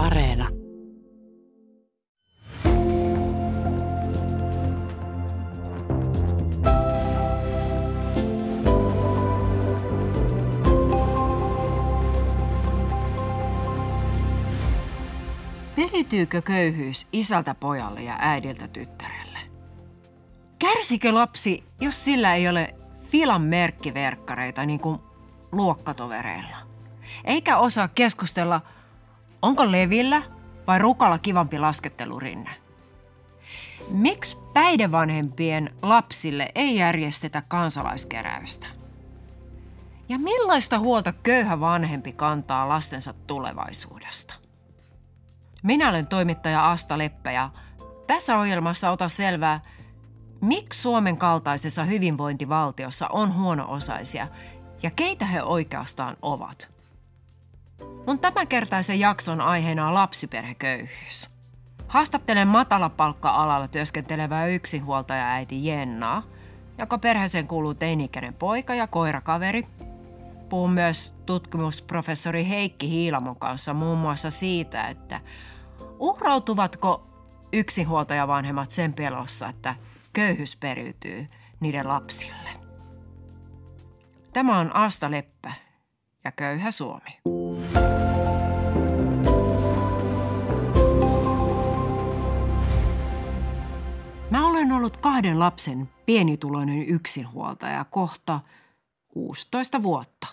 Areena. Periytyykö köyhyys isältä pojalle ja äidiltä tyttärelle? Kärsikö lapsi, jos sillä ei ole filan merkkiverkkareita niin kuin luokkatovereilla? Eikä osaa keskustella, onko levillä vai rukalla kivampi laskettelurinne? Miksi päihdevanhempien lapsille ei järjestetä kansalaiskeräystä? Ja millaista huolta köyhä vanhempi kantaa lastensa tulevaisuudesta? Minä olen toimittaja Asta Leppä ja tässä ohjelmassa ota selvää, miksi Suomen kaltaisessa hyvinvointivaltiossa on huono-osaisia ja keitä he oikeastaan ovat. Mun tämänkertaisen jakson aiheena on lapsiperheköyhyys. Haastattelen matalapalkka-alalla työskentelevää yksinhuoltaja äiti Jennaa, joka perheeseen kuuluu teini-ikäinen poika ja koirakaveri. Puhun myös tutkimusprofessori Heikki Hiilamon kanssa muun muassa siitä, että Uhrautuvatko yksinhuoltajavanhemmat sen pelossa, että köyhyys periytyy niiden lapsille? Tämä on Asta Leppä ja Köyhä Suomi. Olen ollut kahden lapsen pienituloinen yksinhuoltaja kohta 16 vuotta.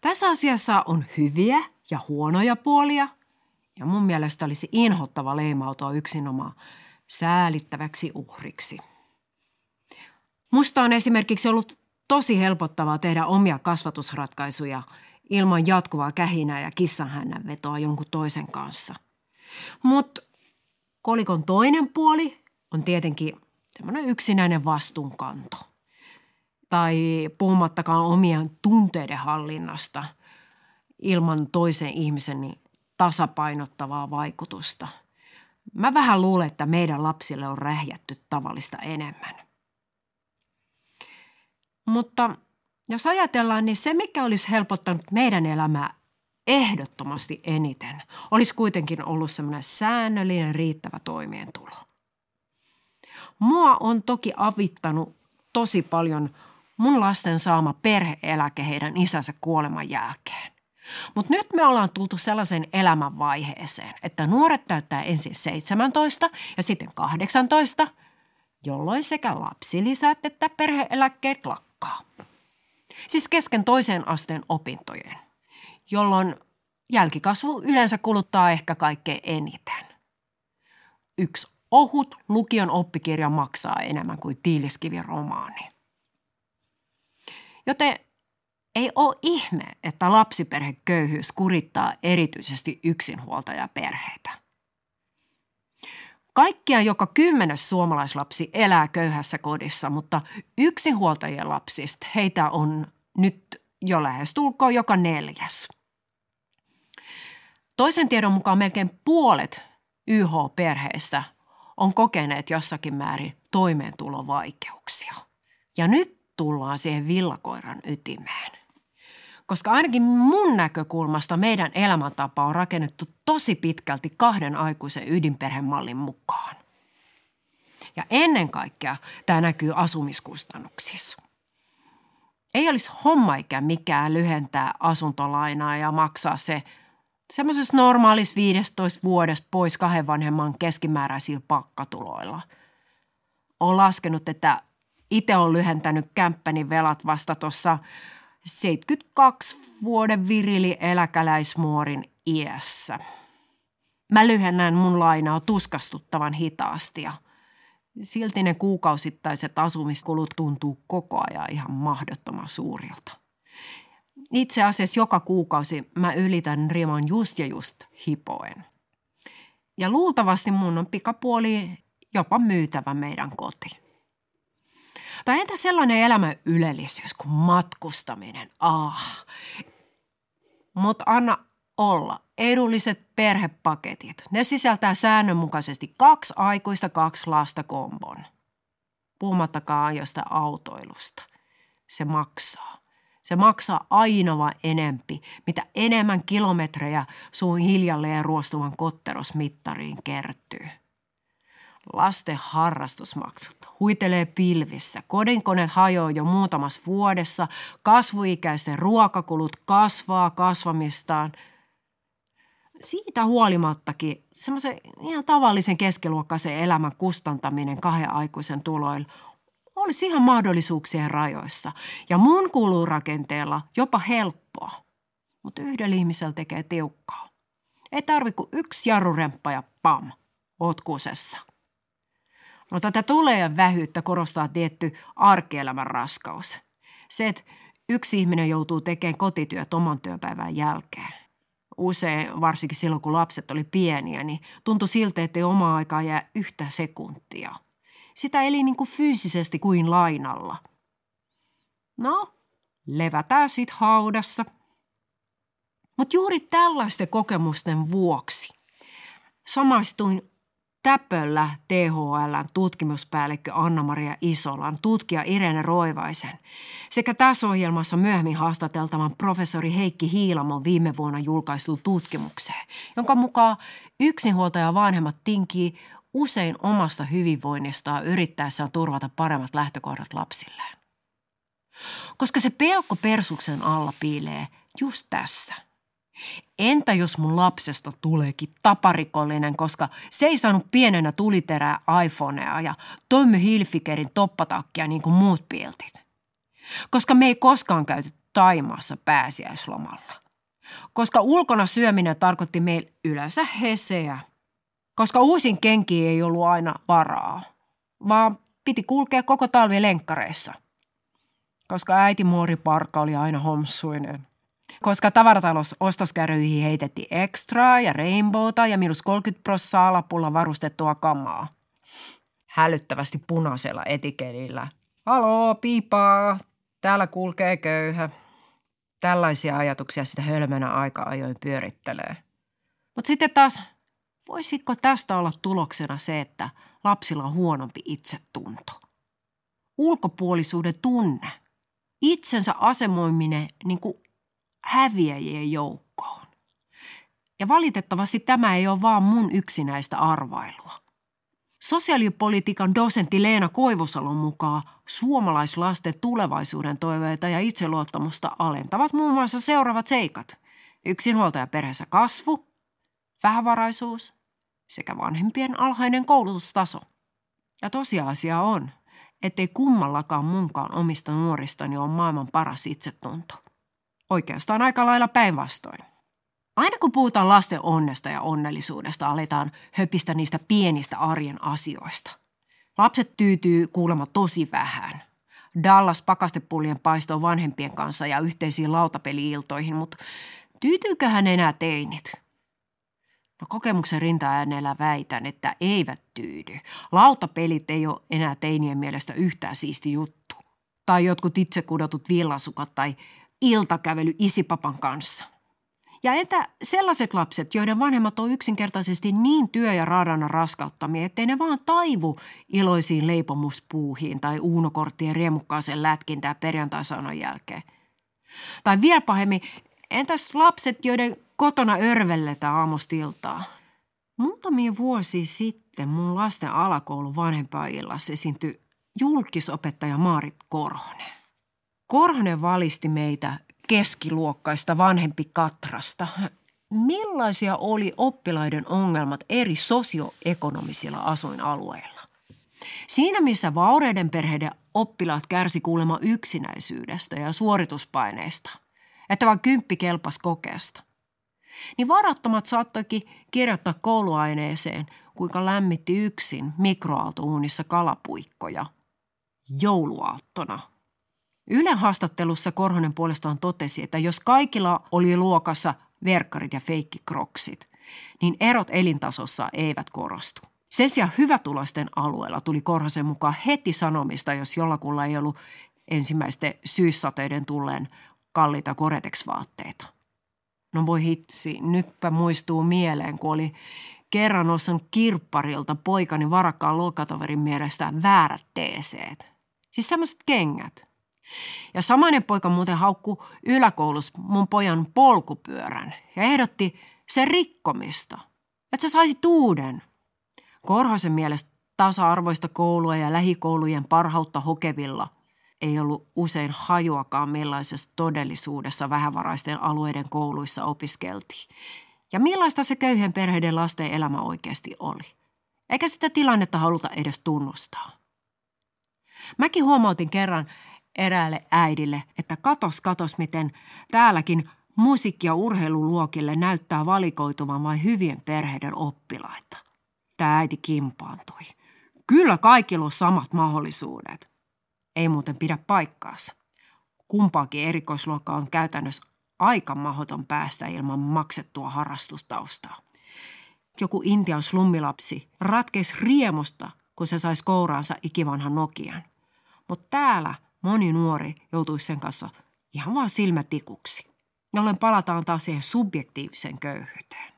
Tässä asiassa on hyviä ja huonoja puolia – ja mun mielestä olisi inhottava leimautua yksinomaan säälittäväksi uhriksi. Musta on esimerkiksi ollut tosi helpottavaa tehdä omia kasvatusratkaisuja ilman jatkuvaa kähinää ja kissanhännän vetoa jonkun toisen kanssa. Mutta kolikon toinen puoli on tietenkin semmoinen yksinäinen vastuunkanto. Tai puhumattakaan omien tunteiden hallinnasta ilman toisen ihmisen niin tasapainottavaa vaikutusta. Mä vähän luulen, että meidän lapsille on rähjätty tavallista enemmän. Mutta jos ajatellaan, niin se mikä olisi helpottanut meidän elämää ehdottomasti eniten, olisi kuitenkin ollut semmoinen säännöllinen riittävä toimeentulo. Mua on toki avittanut tosi paljon mun lasten saama perheeläke heidän isänsä kuoleman jälkeen. Mutta nyt me ollaan tultu sellaiseen elämänvaiheeseen, että nuoret täyttää ensin 17 ja sitten 18, jolloin sekä lapsilisät että perheeläkkeet lakkaa. Siis kesken toisen asteen opintojen, jolloin jälkikasvu yleensä kuluttaa ehkä kaikkein eniten. Yksi ohut lukion oppikirja maksaa enemmän kuin tiiliskivin romaani. Joten ei ole ihme, että lapsiperheköyhyys kurittaa erityisesti yksinhuoltajaperheitä. Kaikkia joka kymmenes suomalaislapsi elää köyhässä kodissa, mutta yksinhuoltajien lapsista heitä on nyt jo lähestulkoon joka neljäs. Toisen tiedon mukaan melkein puolet YH-perheistä on kokeneet jossakin määrin toimeentulovaikeuksia. Ja nyt tullaan siihen villakoiran ytimeen koska ainakin mun näkökulmasta meidän elämäntapa on rakennettu tosi pitkälti kahden aikuisen ydinperhemallin mukaan. Ja ennen kaikkea tämä näkyy asumiskustannuksissa. Ei olisi homma eikä mikään lyhentää asuntolainaa ja maksaa se semmoisessa normaalissa 15 vuodessa pois kahden vanhemman keskimääräisillä pakkatuloilla. Olen laskenut, että itse olen lyhentänyt kämppäni velat vasta tuossa – 72 vuoden virili eläkäläismuorin iässä. Mä lyhennän mun lainaa tuskastuttavan hitaasti ja silti ne kuukausittaiset asumiskulut tuntuu koko ajan ihan mahdottoman suurilta. Itse asiassa joka kuukausi mä ylitän riman just ja just hipoen. Ja luultavasti mun on pikapuoli jopa myytävä meidän koti. Tai entä sellainen elämän ylellisyys kuin matkustaminen? Ah. Mutta anna olla. Edulliset perhepaketit. Ne sisältää säännönmukaisesti kaksi aikuista, kaksi lasta kombon. Puhumattakaan josta autoilusta. Se maksaa. Se maksaa aina vain enempi, mitä enemmän kilometrejä suun hiljalleen ruostuvan kotterosmittariin kertyy. Lasten harrastusmaksut huitelee pilvissä, kodinkoneet hajoaa jo muutamassa vuodessa, kasvuikäisten ruokakulut kasvaa kasvamistaan. Siitä huolimattakin semmoisen ihan tavallisen keskiluokkaisen elämän kustantaminen kahden aikuisen tuloilla olisi ihan mahdollisuuksien rajoissa ja mun kulurakenteella jopa helppoa. Mutta yhdellä ihmisellä tekee tiukkaa. Ei tarvi kuin yksi jarruremppa ja pam, oot kusessa. No tätä tulee ja vähyyttä korostaa tietty arkielämän raskaus. Se, että yksi ihminen joutuu tekemään kotityöt oman työpäivän jälkeen. Usein, varsinkin silloin kun lapset oli pieniä, niin tuntui siltä, että ei omaa aikaa jää yhtä sekuntia – sitä eli niin kuin fyysisesti kuin lainalla. No, levätään sit haudassa. Mutta juuri tällaisten kokemusten vuoksi samaistuin Täpöllä THLn tutkimuspäällikkö Anna-Maria Isolan, tutkija Irene Roivaisen sekä tässä ohjelmassa myöhemmin haastateltavan professori Heikki Hiilamon viime vuonna julkaistu tutkimukseen, jonka mukaan yksinhuoltaja vanhemmat tinkii usein omasta hyvinvoinnistaan yrittäessään turvata paremmat lähtökohdat lapsilleen. Koska se pelko persuksen alla piilee just tässä. Entä jos mun lapsesta tuleekin taparikollinen, koska se ei saanut pienenä tuliterää iPhonea ja Tommy Hilfikerin toppatakkia niin kuin muut piltit? Koska me ei koskaan käyty Taimaassa pääsiäislomalla. Koska ulkona syöminen tarkoitti meille yleensä heseä – koska uusin kenki ei ollut aina varaa, vaan piti kulkea koko talvi lenkkareissa. Koska äiti Muori Parkka oli aina homsuinen. Koska tavaratalous ostoskärryihin heitettiin ekstraa ja rainbowta ja minus 30 prossaa alapulla varustettua kamaa. Hälyttävästi punaisella etikelillä. Haloo, piipaa, täällä kulkee köyhä. Tällaisia ajatuksia sitä hölmönä aika ajoin pyörittelee. Mutta sitten taas Voisiko tästä olla tuloksena se, että lapsilla on huonompi itsetunto? Ulkopuolisuuden tunne, itsensä asemoiminen niin kuin häviäjien joukkoon. Ja valitettavasti tämä ei ole vaan mun yksinäistä arvailua. Sosiaalipolitiikan dosentti Leena Koivusalon mukaan suomalaislasten tulevaisuuden toiveita ja itseluottamusta alentavat muun muassa seuraavat seikat. Yksinhuoltajaperheessä kasvu, vähävaraisuus, sekä vanhempien alhainen koulutustaso. Ja tosiasia on, ettei kummallakaan munkaan omista nuoristani ole maailman paras itsetunto. Oikeastaan aika lailla päinvastoin. Aina kun puhutaan lasten onnesta ja onnellisuudesta, aletaan höpistä niistä pienistä arjen asioista. Lapset tyytyy kuulemma tosi vähän. Dallas pakastepullien paistoo vanhempien kanssa ja yhteisiin lautapeliiltoihin, mutta tyytyyköhän enää teinit – No kokemuksen rintaäänellä väitän, että eivät tyydy. Lautapelit ei ole enää teinien mielestä yhtään siisti juttu. Tai jotkut itse kudotut villasukat tai iltakävely isipapan kanssa. Ja entä sellaiset lapset, joiden vanhemmat on yksinkertaisesti niin työ- ja raadana raskauttamia, ettei ne vaan taivu iloisiin leipomuspuuhiin tai uunokorttien riemukkaaseen lätkintää perjantaisaunan jälkeen. Tai vielä pahemmin, entäs lapset, joiden kotona örvelletä aamustiltaa. Muutamia vuosia sitten mun lasten alakoulun vanhempainillassa esiintyi julkisopettaja Maarit Korhonen. Korhonen valisti meitä keskiluokkaista vanhempi Katrasta. Millaisia oli oppilaiden ongelmat eri sosioekonomisilla asuinalueilla? Siinä missä vaureiden perheiden oppilaat kärsi kuulemma yksinäisyydestä ja suorituspaineista, että vain kymppi kelpas kokeesta niin varattomat saattoikin kirjoittaa kouluaineeseen, kuinka lämmitti yksin mikroaaltouunissa kalapuikkoja jouluaattona. Ylen haastattelussa Korhonen puolestaan totesi, että jos kaikilla oli luokassa verkkarit ja feikkikroksit, niin erot elintasossa eivät korostu. Sen sijaan hyvätuloisten alueella tuli Korhosen mukaan heti sanomista, jos jollakulla ei ollut ensimmäisten syyssateiden tulleen kalliita Goretex-vaatteita. No voi hitsi, nytpä muistuu mieleen, kun oli kerran ostanut kirpparilta poikani varakkaan luokkatoverin mielestä väärät dc Siis semmoiset kengät. Ja samainen poika muuten haukku yläkoulussa mun pojan polkupyörän ja ehdotti sen rikkomista, että sä saisit uuden. Korhosen mielestä tasa-arvoista koulua ja lähikoulujen parhautta hokevilla ei ollut usein hajuakaan millaisessa todellisuudessa vähävaraisten alueiden kouluissa opiskeltiin. Ja millaista se köyhien perheiden lasten elämä oikeasti oli. Eikä sitä tilannetta haluta edes tunnustaa. Mäkin huomautin kerran eräälle äidille, että katos katos miten täälläkin musiikki- ja urheiluluokille näyttää valikoituvan vain hyvien perheiden oppilaita. Tämä äiti kimpaantui. Kyllä kaikilla on samat mahdollisuudet. Ei muuten pidä paikkaansa. Kumpaakin erikoisluokka on käytännössä aika mahdoton päästä ilman maksettua harrastustaustaa. Joku Intian slummilapsi ratkeisi riemusta, kun se saisi kouraansa ikivanhan Nokian. Mutta täällä moni nuori joutuisi sen kanssa ihan vaan silmätikuksi, jolloin palataan taas siihen subjektiiviseen köyhyyteen.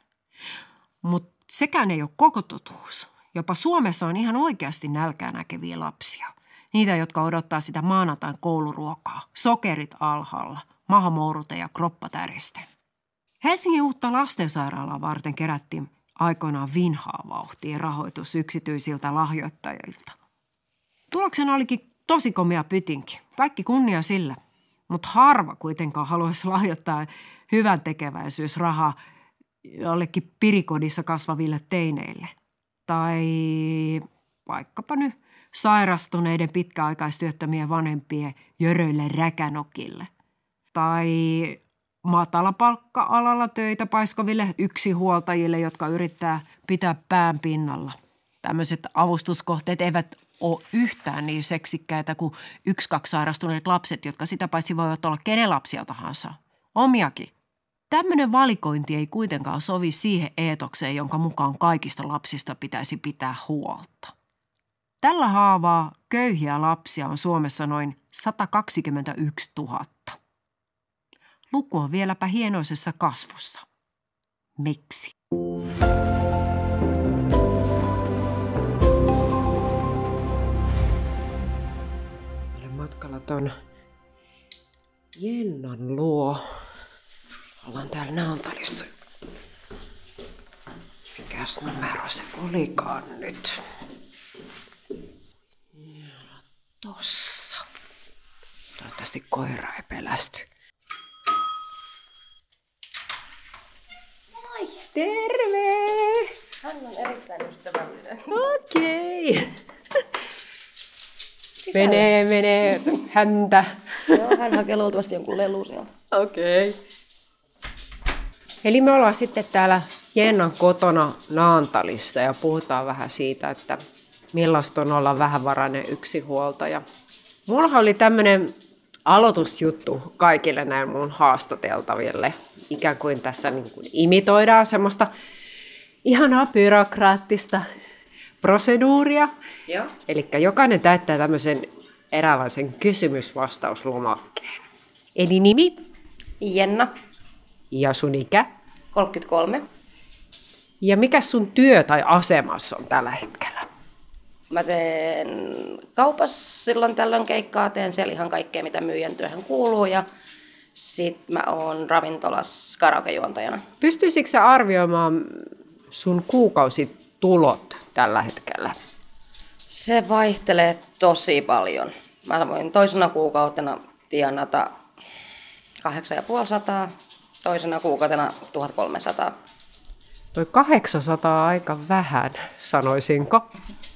Mutta sekään ei ole koko totuus. Jopa Suomessa on ihan oikeasti nälkää näkeviä lapsia. Niitä, jotka odottaa sitä maanantain kouluruokaa, sokerit alhaalla, mahamourute ja kroppatäristen. Helsingin uutta lastensairaalaa varten kerättiin aikoinaan vinhaa vauhtia rahoitus yksityisiltä lahjoittajilta. Tuloksena olikin tosi komea pytinki. Kaikki kunnia sillä. Mutta harva kuitenkaan haluaisi lahjoittaa hyvän tekeväisyysrahaa jollekin pirikodissa kasvaville teineille. Tai vaikkapa nyt sairastuneiden pitkäaikaistyöttömien vanhempien jöröille räkänokille. Tai matalapalkka-alalla töitä paiskoville yksihuoltajille, jotka yrittää pitää pään pinnalla. Tämmöiset avustuskohteet eivät ole yhtään niin seksikkäitä kuin yksi, kaksi sairastuneet lapset, jotka sitä paitsi voivat olla kenen lapsia tahansa. Omiakin. Tämmöinen valikointi ei kuitenkaan sovi siihen eetokseen, jonka mukaan kaikista lapsista pitäisi pitää huolta. Tällä haavaa köyhiä lapsia on Suomessa noin 121 000. Luku on vieläpä hienoisessa kasvussa. Miksi? Olen matkalla ton Jennan luo. Ollaan täällä Naantalissa. Mikäs numero se olikaan nyt? Tossa. Toivottavasti koira ei pelästy. Moi! Terve! Hän on erittäin ystävällinen. Okei. Okay. Menee, menee häntä. Joo, hän hakee luultavasti jonkun lelu sieltä. Okei. Okay. Eli me ollaan sitten täällä Jennan kotona Naantalissa ja puhutaan vähän siitä, että millaista on olla vähävarainen yksinhuoltaja. Mulla oli tämmöinen aloitusjuttu kaikille näille mun haastateltaville. Ikään kuin tässä niin kuin imitoidaan semmoista ihanaa byrokraattista proseduuria. Joo. Eli jokainen täyttää tämmöisen eräänlaisen kysymysvastauslomakkeen. Eli nimi Jenna, ja sun ikä. 33. Ja mikä sun työ tai asemassa on tällä hetkellä? Mä teen kaupassa silloin tällöin keikkaa, teen siellä ihan kaikkea, mitä myyjän työhön kuuluu. Ja sit mä oon ravintolassa karaokejuontajana. Pystyisikö sä arvioimaan sun kuukausitulot tällä hetkellä? Se vaihtelee tosi paljon. Mä voin toisena kuukautena tienata 8500, toisena kuukautena 1300. Toi 800 on aika vähän, sanoisinko.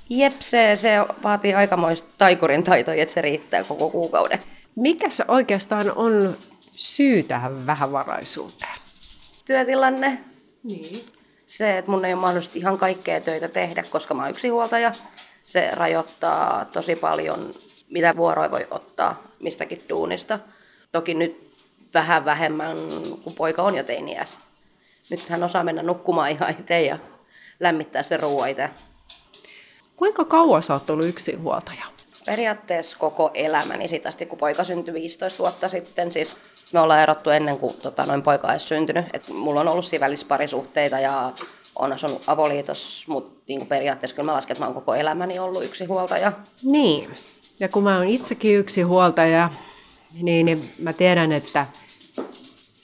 Jep, se, se vaatii aikamoista taikurin taitoja, että se riittää koko kuukauden. Mikä se oikeastaan on syy tähän vähävaraisuuteen? Työtilanne, Niin. se, että mun ei ole mahdollista ihan kaikkea töitä tehdä, koska mä oon yksinhuoltaja. Se rajoittaa tosi paljon, mitä vuoroja voi ottaa mistäkin duunista. Toki nyt vähän vähemmän, kun poika on jo teiniäs. Nyt hän osaa mennä nukkumaan ihan itse ja lämmittää sen ruoan itse. Kuinka kauan sä oot ollut yksinhuoltaja? Periaatteessa koko elämäni siitä asti, kun poika syntyi 15 vuotta sitten. Siis me ollaan erottu ennen kuin tota, noin poika olisi syntynyt. Et mulla on ollut siinä välissä parisuhteita ja on asunut avoliitossa, mutta niin periaatteessa kyllä mä lasken, että mä oon koko elämäni ollut yksi huoltaja. Niin. Ja kun mä oon itsekin yksi huoltaja, Niin, niin mä tiedän, että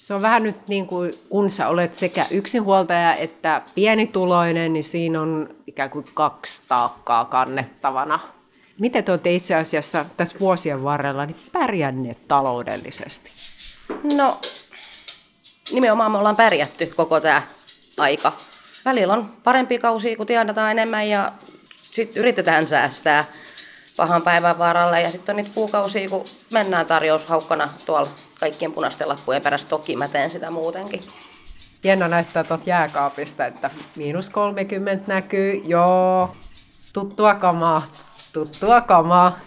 se on vähän nyt niin kuin, kun sä olet sekä yksinhuoltaja että pienituloinen, niin siinä on ikään kuin kaksi taakkaa kannettavana. Miten te olette itse asiassa tässä vuosien varrella niin pärjänneet taloudellisesti? No, nimenomaan me ollaan pärjätty koko tämä aika. Välillä on parempi kausi, kun tienataan enemmän ja sitten yritetään säästää pahan päivän varalle. Ja sitten on niitä kuukausia, kun mennään tarjoushaukkana tuolla kaikkien punaisten lappujen perässä. Toki mä teen sitä muutenkin. Jenna näyttää tuot jääkaapista, että miinus 30 näkyy. Joo, tuttua kamaa, tuttua kamaa.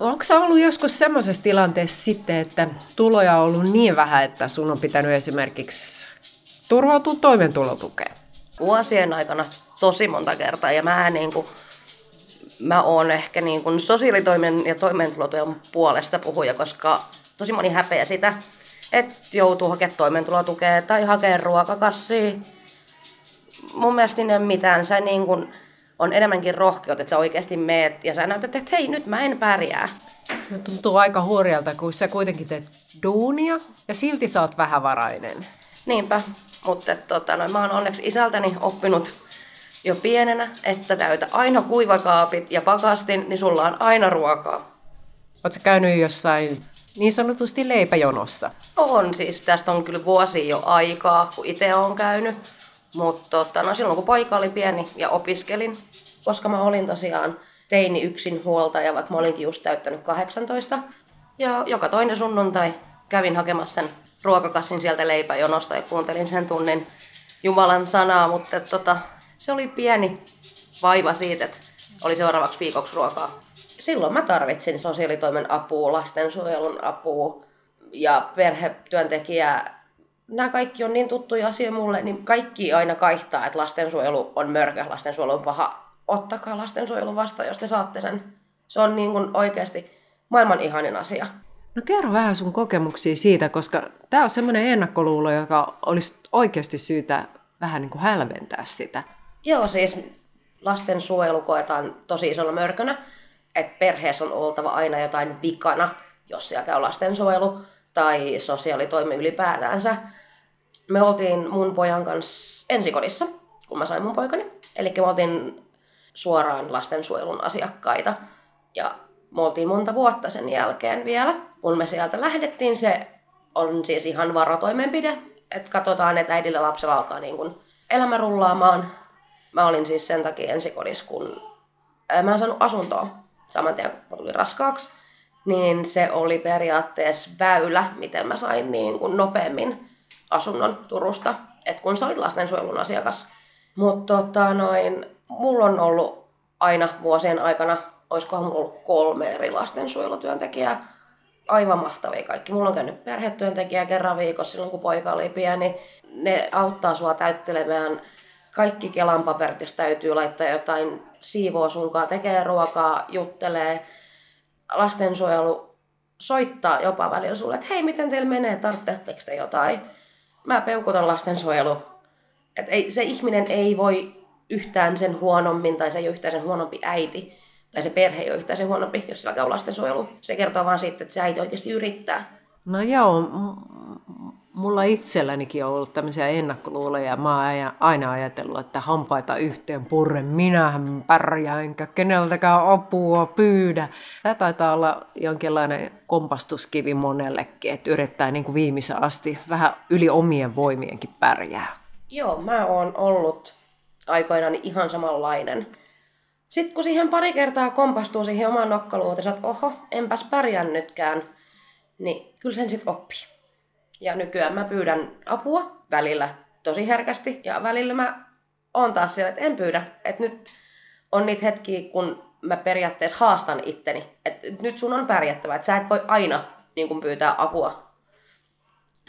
Onko se ollut joskus semmoisessa tilanteessa sitten, että tuloja on ollut niin vähän, että sun on pitänyt esimerkiksi turvautua toimeentulotukeen? Vuosien aikana tosi monta kertaa ja mä niin kuin, mä oon ehkä niin kuin sosiaalitoimen ja toimeentulotuen puolesta puhuja, koska tosi moni häpeä sitä, että joutuu hakemaan toimeentulotukea tai hakea ruokakassia. Mun mielestä ne mitään. Se niin kuin on enemmänkin rohkeut, että sä oikeasti meet ja sä näytät, että hei, nyt mä en pärjää. Se tuntuu aika hurjalta, kun sä kuitenkin teet duunia ja silti sä oot vähävarainen. Niinpä, mutta tota, no, mä oon onneksi isältäni oppinut jo pienenä, että täytä aina kuivakaapit ja pakastin, niin sulla on aina ruokaa. Oletko käynyt jossain niin sanotusti leipäjonossa? On siis, tästä on kyllä vuosi jo aikaa, kun itse on käynyt. Mutta tota, no silloin kun poika oli pieni ja opiskelin, koska mä olin tosiaan teini yksin huoltaja, vaikka mä olinkin just täyttänyt 18. Ja joka toinen sunnuntai kävin hakemassa sen ruokakassin sieltä leipäjonosta ja kuuntelin sen tunnin Jumalan sanaa, mutta tota, se oli pieni vaiva siitä, että oli seuraavaksi viikoksi ruokaa. Silloin mä tarvitsin sosiaalitoimen apua, lastensuojelun apua ja perhetyöntekijää. Nämä kaikki on niin tuttuja asioita mulle, niin kaikki aina kaihtaa, että lastensuojelu on mörkö, lastensuojelu on paha. Ottakaa lastensuojelu vastaan, jos te saatte sen. Se on niin kuin oikeasti maailman ihanin asia. No kerro vähän sun kokemuksia siitä, koska tämä on semmoinen ennakkoluulo, joka olisi oikeasti syytä vähän niin kuin hälventää sitä. Joo, siis lastensuojelu koetaan tosi isolla mörkönä, että perheessä on oltava aina jotain vikana, jos siellä käy lastensuojelu tai sosiaalitoimi ylipäätänsä. Me oltiin mun pojan kanssa ensikodissa, kun mä sain mun poikani. Eli me oltiin suoraan lastensuojelun asiakkaita. Ja me oltiin monta vuotta sen jälkeen vielä. Kun me sieltä lähdettiin, se on siis ihan varotoimenpide, että katsotaan, että äidillä lapsella alkaa niin kuin elämä rullaamaan. Mä olin siis sen takia ensikodissa, kun mä en saanut asuntoa saman tien, kun tulin raskaaksi. Niin se oli periaatteessa väylä, miten mä sain niin kuin nopeammin asunnon Turusta, että kun sä olit lastensuojelun asiakas. Mutta tota, noin, mulla on ollut aina vuosien aikana, olisikohan mulla ollut kolme eri lastensuojelutyöntekijää, aivan mahtavia kaikki. Mulla on käynyt perhetyöntekijä kerran viikossa silloin, kun poika oli pieni. Ne auttaa sua täyttelemään kaikki Kelan paperit, jos täytyy laittaa jotain siivoo sunkaan, tekee ruokaa, juttelee. Lastensuojelu soittaa jopa välillä sulle, että hei, miten teillä menee, tarvitsetteko te jotain? Mä peukutan lastensuojelu. Et ei, se ihminen ei voi yhtään sen huonommin, tai se ei ole yhtään sen huonompi äiti, tai se perhe ei ole yhtään sen huonompi, jos sillä käy lastensuojelu. Se kertoo vaan siitä, että se äiti oikeasti yrittää. No joo, mulla itsellänikin on ollut tämmöisiä ennakkoluuloja. Mä oon aina ajatellut, että hampaita yhteen purren, minähän pärjään, enkä keneltäkään apua pyydä. Tämä taitaa olla jonkinlainen kompastuskivi monellekin, että yrittää niin kuin viimeisen asti vähän yli omien voimienkin pärjää. Joo, mä oon ollut aikoinaan ihan samanlainen. Sitten kun siihen pari kertaa kompastuu siihen omaan nokkaluutensa, että oho, enpäs pärjännytkään, niin kyllä sen sitten oppii. Ja nykyään mä pyydän apua välillä tosi herkästi ja välillä mä oon taas siellä, että en pyydä. Että nyt on niitä hetkiä, kun mä periaatteessa haastan itteni, että nyt sun on pärjättävä, että sä et voi aina niin kun pyytää apua.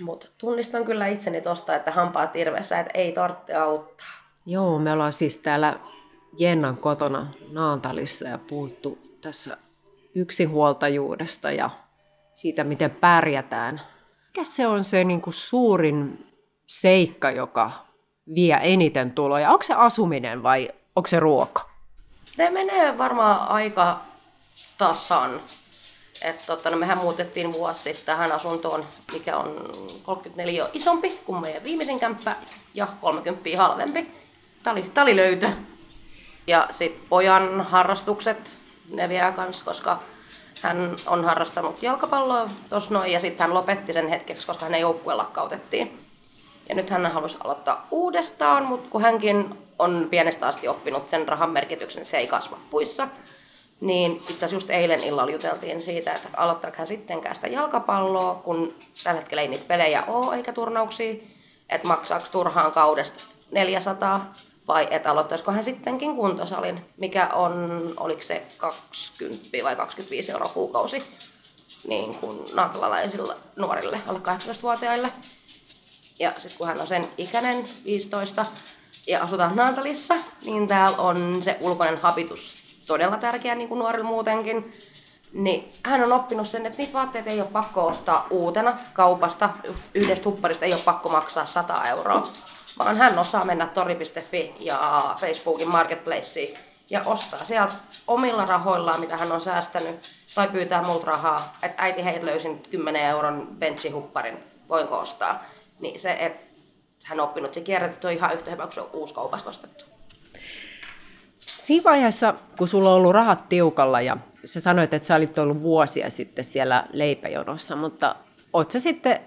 Mutta tunnistan kyllä itseni tosta, että hampaat irvessä, että ei tarvitse auttaa. Joo, me ollaan siis täällä Jennan kotona Naantalissa ja puhuttu tässä yksinhuoltajuudesta ja siitä, miten pärjätään. Mikä se on se niin kuin suurin seikka, joka vie eniten tuloja? Onko se asuminen vai onko se ruoka? Ne menee varmaan aika tasan. Et, tota, no, mehän muutettiin vuosi sitten tähän asuntoon, mikä on 34 isompi kuin meidän viimeisin kämppä ja 30 halvempi. Tämä oli, tää oli löytö. Ja sitten pojan harrastukset, ne vie kans, koska hän on harrastanut jalkapalloa tuossa noin ja sitten hän lopetti sen hetkeksi, koska hänen joukkue lakkautettiin. Ja nyt hän halusi aloittaa uudestaan, mutta kun hänkin on pienestä asti oppinut sen rahan merkityksen, että se ei kasva puissa, niin itse asiassa just eilen illalla juteltiin siitä, että aloittaako hän sittenkään sitä jalkapalloa, kun tällä hetkellä ei niitä pelejä ole eikä turnauksia, että maksaako turhaan kaudesta 400 vai että aloittaisiko hän sittenkin kuntosalin, mikä on, oliko se 20 vai 25 euroa kuukausi niin kuin naatalalaisilla nuorille, alle 18-vuotiaille. Ja sitten kun hän on sen ikäinen, 15, ja asutaan Naantalissa, niin täällä on se ulkoinen habitus todella tärkeä niin kuin nuorilla muutenkin. Niin hän on oppinut sen, että niitä vaatteita ei ole pakko ostaa uutena kaupasta. Yhdestä hupparista ei ole pakko maksaa 100 euroa, vaan hän osaa mennä tori.fi ja Facebookin marketplaceen ja ostaa sieltä omilla rahoillaan, mitä hän on säästänyt, tai pyytää multa rahaa, että äiti hei löysin 10 euron benchihupparin, voinko ostaa. Niin se, että hän on oppinut, se kierrätetty on ihan yhtä hyvä kuin se on uusi kaupasta ostettu. Siinä vaiheessa, kun sulla on ollut rahat tiukalla ja sä sanoit, että sä olit ollut vuosia sitten siellä leipäjonossa, mutta oot sä sitten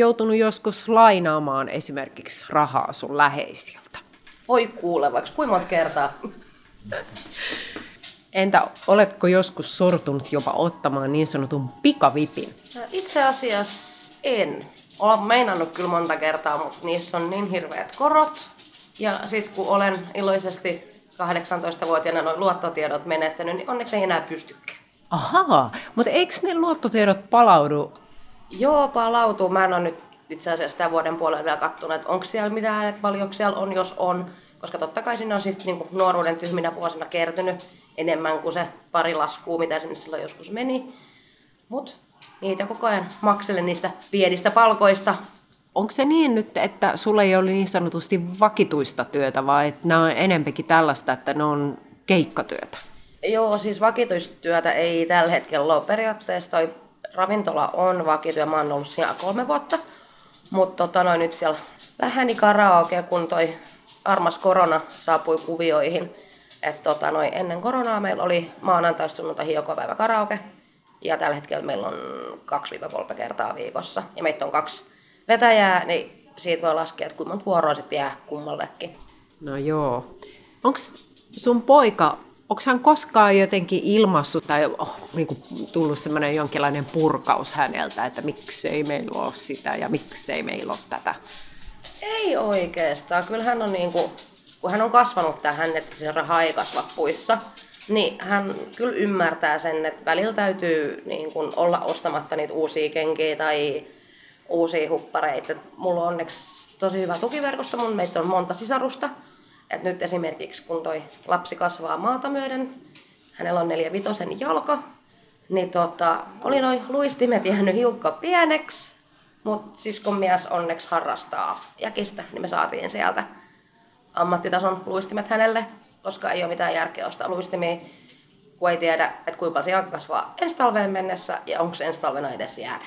joutunut joskus lainaamaan esimerkiksi rahaa sun läheisiltä? Voi kuule, vaikka kuinka monta kertaa. Entä oletko joskus sortunut jopa ottamaan niin sanotun pikavipin? Itse asiassa en. Olen meinannut kyllä monta kertaa, mutta niissä on niin hirveät korot. Ja sitten kun olen iloisesti 18-vuotiaana noin luottotiedot menettänyt, niin onneksi ei enää pystykään. Ahaa, mutta eikö ne luottotiedot palaudu? Joo, palautuu. Mä en ole nyt itse asiassa tämän vuoden puolella vielä katsonut, että onko siellä mitään, että paljonko siellä on, jos on. Koska totta kai sinne on sitten niinku nuoruuden tyhminä vuosina kertynyt enemmän kuin se pari laskua, mitä sinne silloin joskus meni. Mutta niitä koko ajan makselen niistä pienistä palkoista. Onko se niin nyt, että sulla ei ole niin sanotusti vakituista työtä, vai että nämä on enempikin tällaista, että ne on keikkatyötä? Joo, siis vakituistyötä ei tällä hetkellä ole. Periaatteessa toi ravintola on vakityö, mä oon ollut siellä kolme vuotta. Mutta tota, noin nyt siellä vähäni karaoke, kun toi armas korona saapui kuvioihin. Et tota, noin ennen koronaa meillä oli maanantaista sunnuntaihin joka päivä karaoke. Ja tällä hetkellä meillä on 2-3 kertaa viikossa. Ja meitä on kaksi vetäjää, niin siitä voi laskea, että kuinka monta vuoroa sitten jää kummallekin. No joo. Onko sun poika, onko hän koskaan jotenkin ilmassut tai oh, niin kuin tullut semmoinen jonkinlainen purkaus häneltä, että miksei meillä ole sitä ja miksei meillä ole tätä? Ei oikeastaan. Kyllä hän on niin kuin, kun hän on kasvanut tähän, että se raha ei kasva puissa, niin hän kyllä ymmärtää sen, että välillä täytyy niin kuin olla ostamatta niitä uusia kenkiä tai uusia huppareita. Mulla on onneksi tosi hyvä tukiverkosto, mun meitä on monta sisarusta. Et nyt esimerkiksi kun toi lapsi kasvaa maata myöden, hänellä on neljä vitosen jalka, niin tota, oli noin luistimet jäänyt hiukka pieneksi, mutta siskon mies onneksi harrastaa jäkistä, niin me saatiin sieltä ammattitason luistimet hänelle, koska ei ole mitään järkeä ostaa luistimia, kun ei tiedä, että kuinka paljon jalka kasvaa ensi talveen mennessä ja onko se ensi talvena edes jäätä.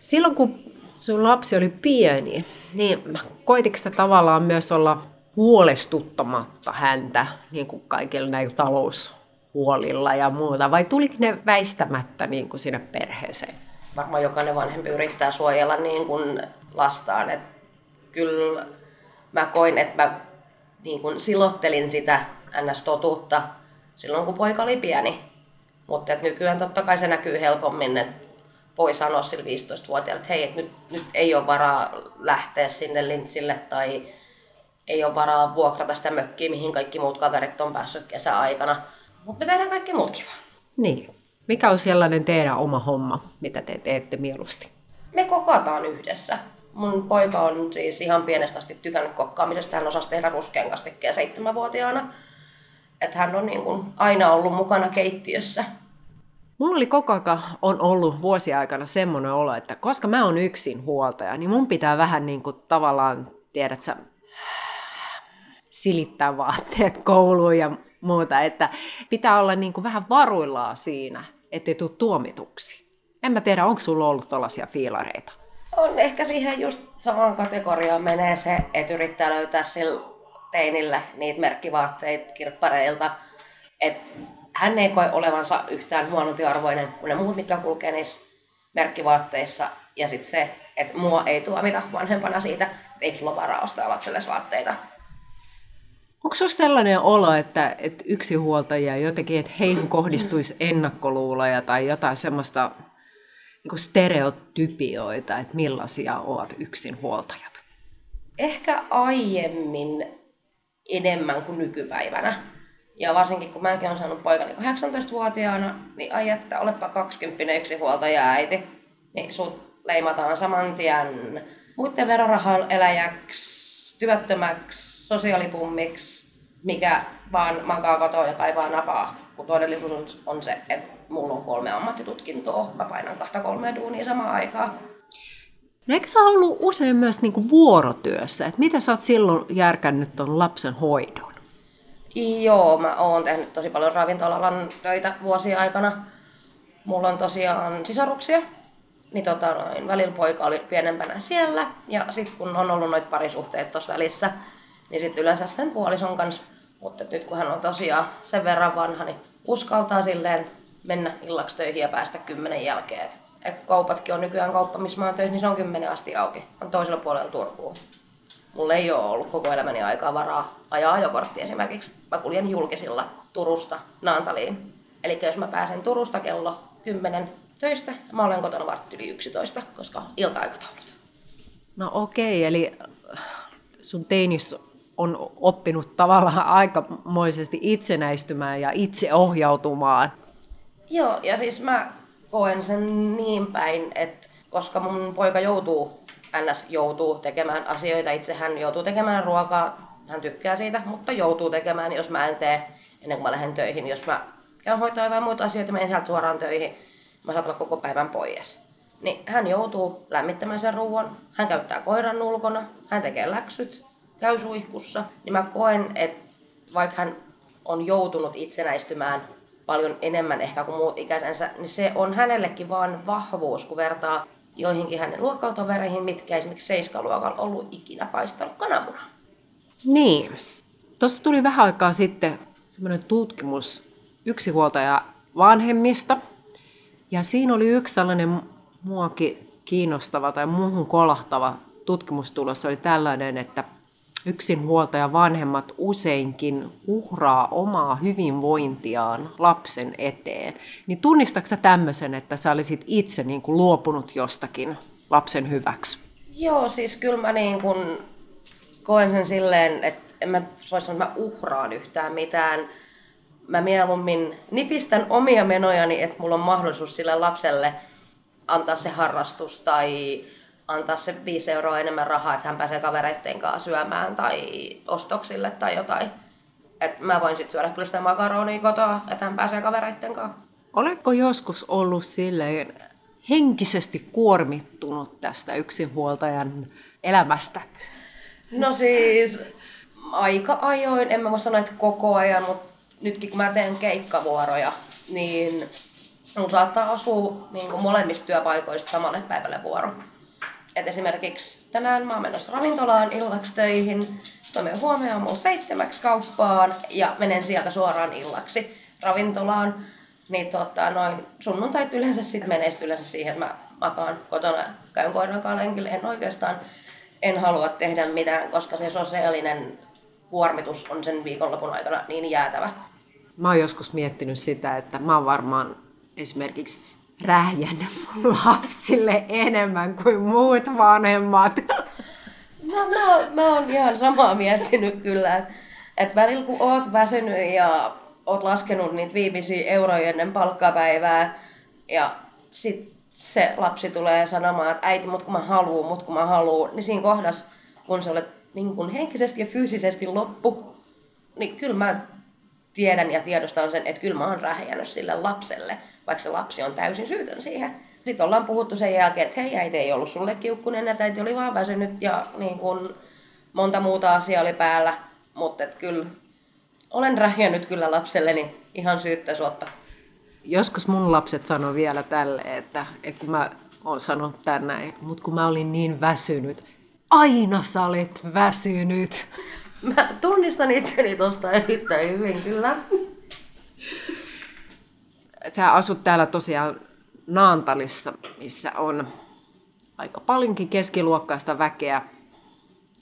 Silloin kun sun lapsi oli pieni, niin koititko sä tavallaan myös olla huolestuttamatta häntä niin kuin kaikilla näillä taloushuolilla ja muuta, vai tuliko ne väistämättä niin kuin sinne perheeseen? Varmaan jokainen vanhempi yrittää suojella niin kuin lastaan. Et kyllä mä koin, että mä niin kuin silottelin sitä ns-totuutta silloin, kun poika oli pieni. Mutta nykyään totta kai se näkyy helpommin, että voi sanoa sille 15-vuotiaalle, että hei, et nyt, nyt ei ole varaa lähteä sinne lintsille tai ei ole varaa vuokrata sitä mökkiä, mihin kaikki muut kaverit on päässyt kesäaikana. Mutta me tehdään kaikki muut kiva. Niin. Mikä on sellainen teidän oma homma, mitä te teette mieluusti? Me kokataan yhdessä. Mun poika on siis ihan pienestä asti tykännyt kokkaamisesta. Hän osasi tehdä ruskean kastikkeen seitsemänvuotiaana. Että hän on niin kuin aina ollut mukana keittiössä. Mulla oli koko ajan on ollut vuosia aikana semmoinen olo, että koska mä oon yksin huoltaja, niin mun pitää vähän niin kuin tavallaan, tiedät sä, silittää vaatteet kouluun ja muuta, että pitää olla niin kuin vähän varuillaan siinä. ettei tule tuomituksi. En mä tiedä, onko sulla ollut tällaisia fiilareita? On ehkä siihen just samaan kategoriaan menee se, että yrittää löytää sillä teinillä niitä merkkivaatteita kirppareilta, että hän ei koe olevansa yhtään huonompi arvoinen kuin ne muut, mitkä kulkee niissä merkkivaatteissa. Ja sitten se, että mua ei tuomita vanhempana siitä, että eikö sulla varaa ostaa lapselle vaatteita. Onko sinulla sellainen olo, että, että yksinhuoltajia jotenkin, että heihin kohdistuisi ennakkoluuloja tai jotain semmoista niin stereotypioita, että millaisia ovat yksinhuoltajat? Ehkä aiemmin enemmän kuin nykypäivänä. Ja varsinkin kun mäkin olen saanut poikani 18-vuotiaana, niin ai että olepa 20 yksinhuoltaja äiti, niin sut leimataan saman tien muiden verorahan eläjäksi, työttömäksi, sosiaalipummiksi, mikä vaan makaa kotoa ja kaivaa napaa. Kun todellisuus on, on se, että mulla on kolme ammattitutkintoa, mä painan kahta kolmea duunia samaan aikaan. No eikö sä ollut usein myös niinku vuorotyössä? Et mitä sä oot silloin järkännyt tuon lapsen hoidon? Joo, mä oon tehnyt tosi paljon ravintolalan töitä vuosien aikana. Mulla on tosiaan sisaruksia, niin tota, noin, välillä poika oli pienempänä siellä. Ja sitten kun on ollut noita parisuhteet tuossa välissä, niin sitten yleensä sen puolison kanssa. Mutta nyt kun hän on tosiaan sen verran vanha, niin uskaltaa silleen mennä illaksi töihin ja päästä kymmenen jälkeen. Et, et kaupatkin on nykyään kauppa, missä mä oon töissä, niin se on kymmenen asti auki. On toisella puolella Turkuun. Mulla ei ole ollut koko elämäni aikaa varaa ajaa ajokortti esimerkiksi. Mä kuljen julkisilla Turusta Naantaliin. Eli jos mä pääsen Turusta kello 10 töistä, mä olen kotona vartti yli 11, koska ilta-aikataulut. No okei, eli sun teinis on oppinut tavallaan aikamoisesti itsenäistymään ja itseohjautumaan. Joo, ja siis mä koen sen niin päin, että koska mun poika joutuu, ns. joutuu tekemään asioita, itse hän joutuu tekemään ruokaa, hän tykkää siitä, mutta joutuu tekemään, jos mä en tee ennen kuin mä lähden töihin. Jos mä käyn hoitaa jotain muita asioita, menen sieltä suoraan töihin, mä saatan olla koko päivän pois. Niin hän joutuu lämmittämään sen ruoan, hän käyttää koiran ulkona, hän tekee läksyt, käy suihkussa, niin mä koen, että vaikka hän on joutunut itsenäistymään paljon enemmän ehkä kuin muut ikäisensä, niin se on hänellekin vaan vahvuus, kun vertaa joihinkin hänen luokkatovereihin, mitkä esimerkiksi seiskaluokalla ollut ikinä paistanut kananmunaa. Niin. Tuossa tuli vähän aikaa sitten semmoinen tutkimus yksihuoltaja vanhemmista. Ja siinä oli yksi sellainen muakin kiinnostava tai muuhun kolahtava tutkimustulos oli tällainen, että yksinhuoltaja vanhemmat useinkin uhraa omaa hyvinvointiaan lapsen eteen. Niin tunnistatko tämmöisen, että sä olisit itse niin kuin luopunut jostakin lapsen hyväksi? Joo, siis kyllä mä niin kuin koen sen silleen, että en mä voi sanoa, että mä uhraan yhtään mitään. Mä mieluummin nipistän omia menojani, että mulla on mahdollisuus sille lapselle antaa se harrastus tai antaa se 5 euroa enemmän rahaa, että hän pääsee kavereitten kanssa syömään tai ostoksille tai jotain. Et mä voin sitten syödä kyllä sitä makaronia kotoa, että hän pääsee kavereitten kanssa. Oletko joskus ollut silleen henkisesti kuormittunut tästä yksinhuoltajan elämästä? No siis aika ajoin, en mä voi sanoa, että koko ajan, mutta nytkin kun mä teen keikkavuoroja, niin mun saattaa asua niin kuin molemmista työpaikoista samalle päivälle vuoro. Et esimerkiksi tänään mä oon menossa ravintolaan illaksi töihin, sitten menen huomenna aamulla seitsemäksi kauppaan ja menen sieltä suoraan illaksi ravintolaan. Niin tota, noin sunnuntait yleensä sitten menee sit yleensä siihen, että mä makaan kotona, käyn koiran kanssa lenkille. En oikeastaan en halua tehdä mitään, koska se sosiaalinen kuormitus on sen viikonlopun aikana niin jäätävä. Mä oon joskus miettinyt sitä, että mä oon varmaan esimerkiksi rähjännyt mun lapsille enemmän kuin muut vanhemmat. Mä, mä, mä oon ihan samaa miettinyt kyllä, että et välillä kun oot väsynyt ja oot laskenut niitä viimeisiä euroja ennen palkkapäivää ja sit se lapsi tulee sanomaan, että äiti, mut kun mä haluun, mut kun mä haluun, niin siinä kohdassa, kun sä olet niin kun henkisesti ja fyysisesti loppu, niin kyllä mä tiedän ja tiedostan sen, että kyllä mä oon rähjännyt sille lapselle, vaikka se lapsi on täysin syytön siihen. Sitten ollaan puhuttu sen jälkeen, että hei äiti ei ollut sulle kiukkunen, että äiti oli vaan väsynyt ja niin kun monta muuta asiaa oli päällä. Mutta kyllä olen rähjännyt kyllä lapselleni ihan syyttä suotta. joskus mun lapset sanoo vielä tälle, että, että kun mä oon sanonut tänne, mutta kun mä olin niin väsynyt, aina sä olet väsynyt. Mä tunnistan itseni tosta erittäin hyvin kyllä. Sä asut täällä tosiaan Naantalissa, missä on aika paljonkin keskiluokkaista väkeä.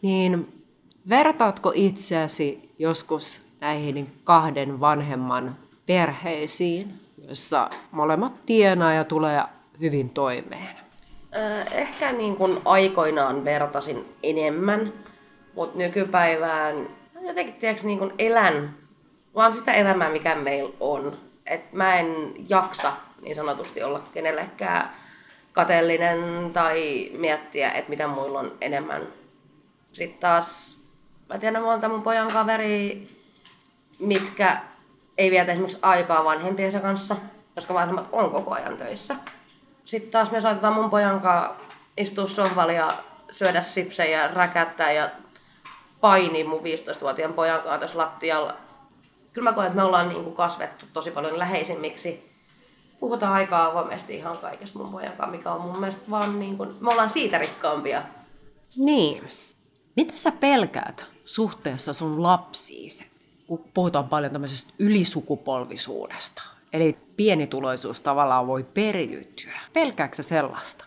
Niin vertaatko itseäsi joskus näihin kahden vanhemman perheisiin, joissa molemmat tienaa ja tulee hyvin toimeen? Ehkä niin kuin aikoinaan vertasin enemmän, mutta nykypäivään jotenkin tiedätkö, niin kuin elän vaan sitä elämää, mikä meillä on. Et mä en jaksa niin sanotusti olla kenellekään kateellinen tai miettiä, että mitä muilla on enemmän. Sitten taas, mä tiedän monta mun pojan kaveri, mitkä ei vietä esimerkiksi aikaa vanhempiensa kanssa, koska vanhemmat on koko ajan töissä. Sitten taas me saatetaan mun pojan kanssa istua sohvalle ja syödä sipsejä ja räkättää ja paini mun 15-vuotiaan pojan kanssa tässä lattialla. Kyllä mä koen, että me ollaan niin kuin kasvettu tosi paljon läheisimmiksi. Puhutaan aika avoimesti ihan kaikesta mun pojan kanssa, mikä on mun mielestä vaan niin kuin, me ollaan siitä rikkaampia. Niin. Mitä sä pelkäät suhteessa sun lapsiisi, kun puhutaan paljon tämmöisestä ylisukupolvisuudesta? Eli pienituloisuus tavallaan voi periytyä. Pelkääksä sellaista?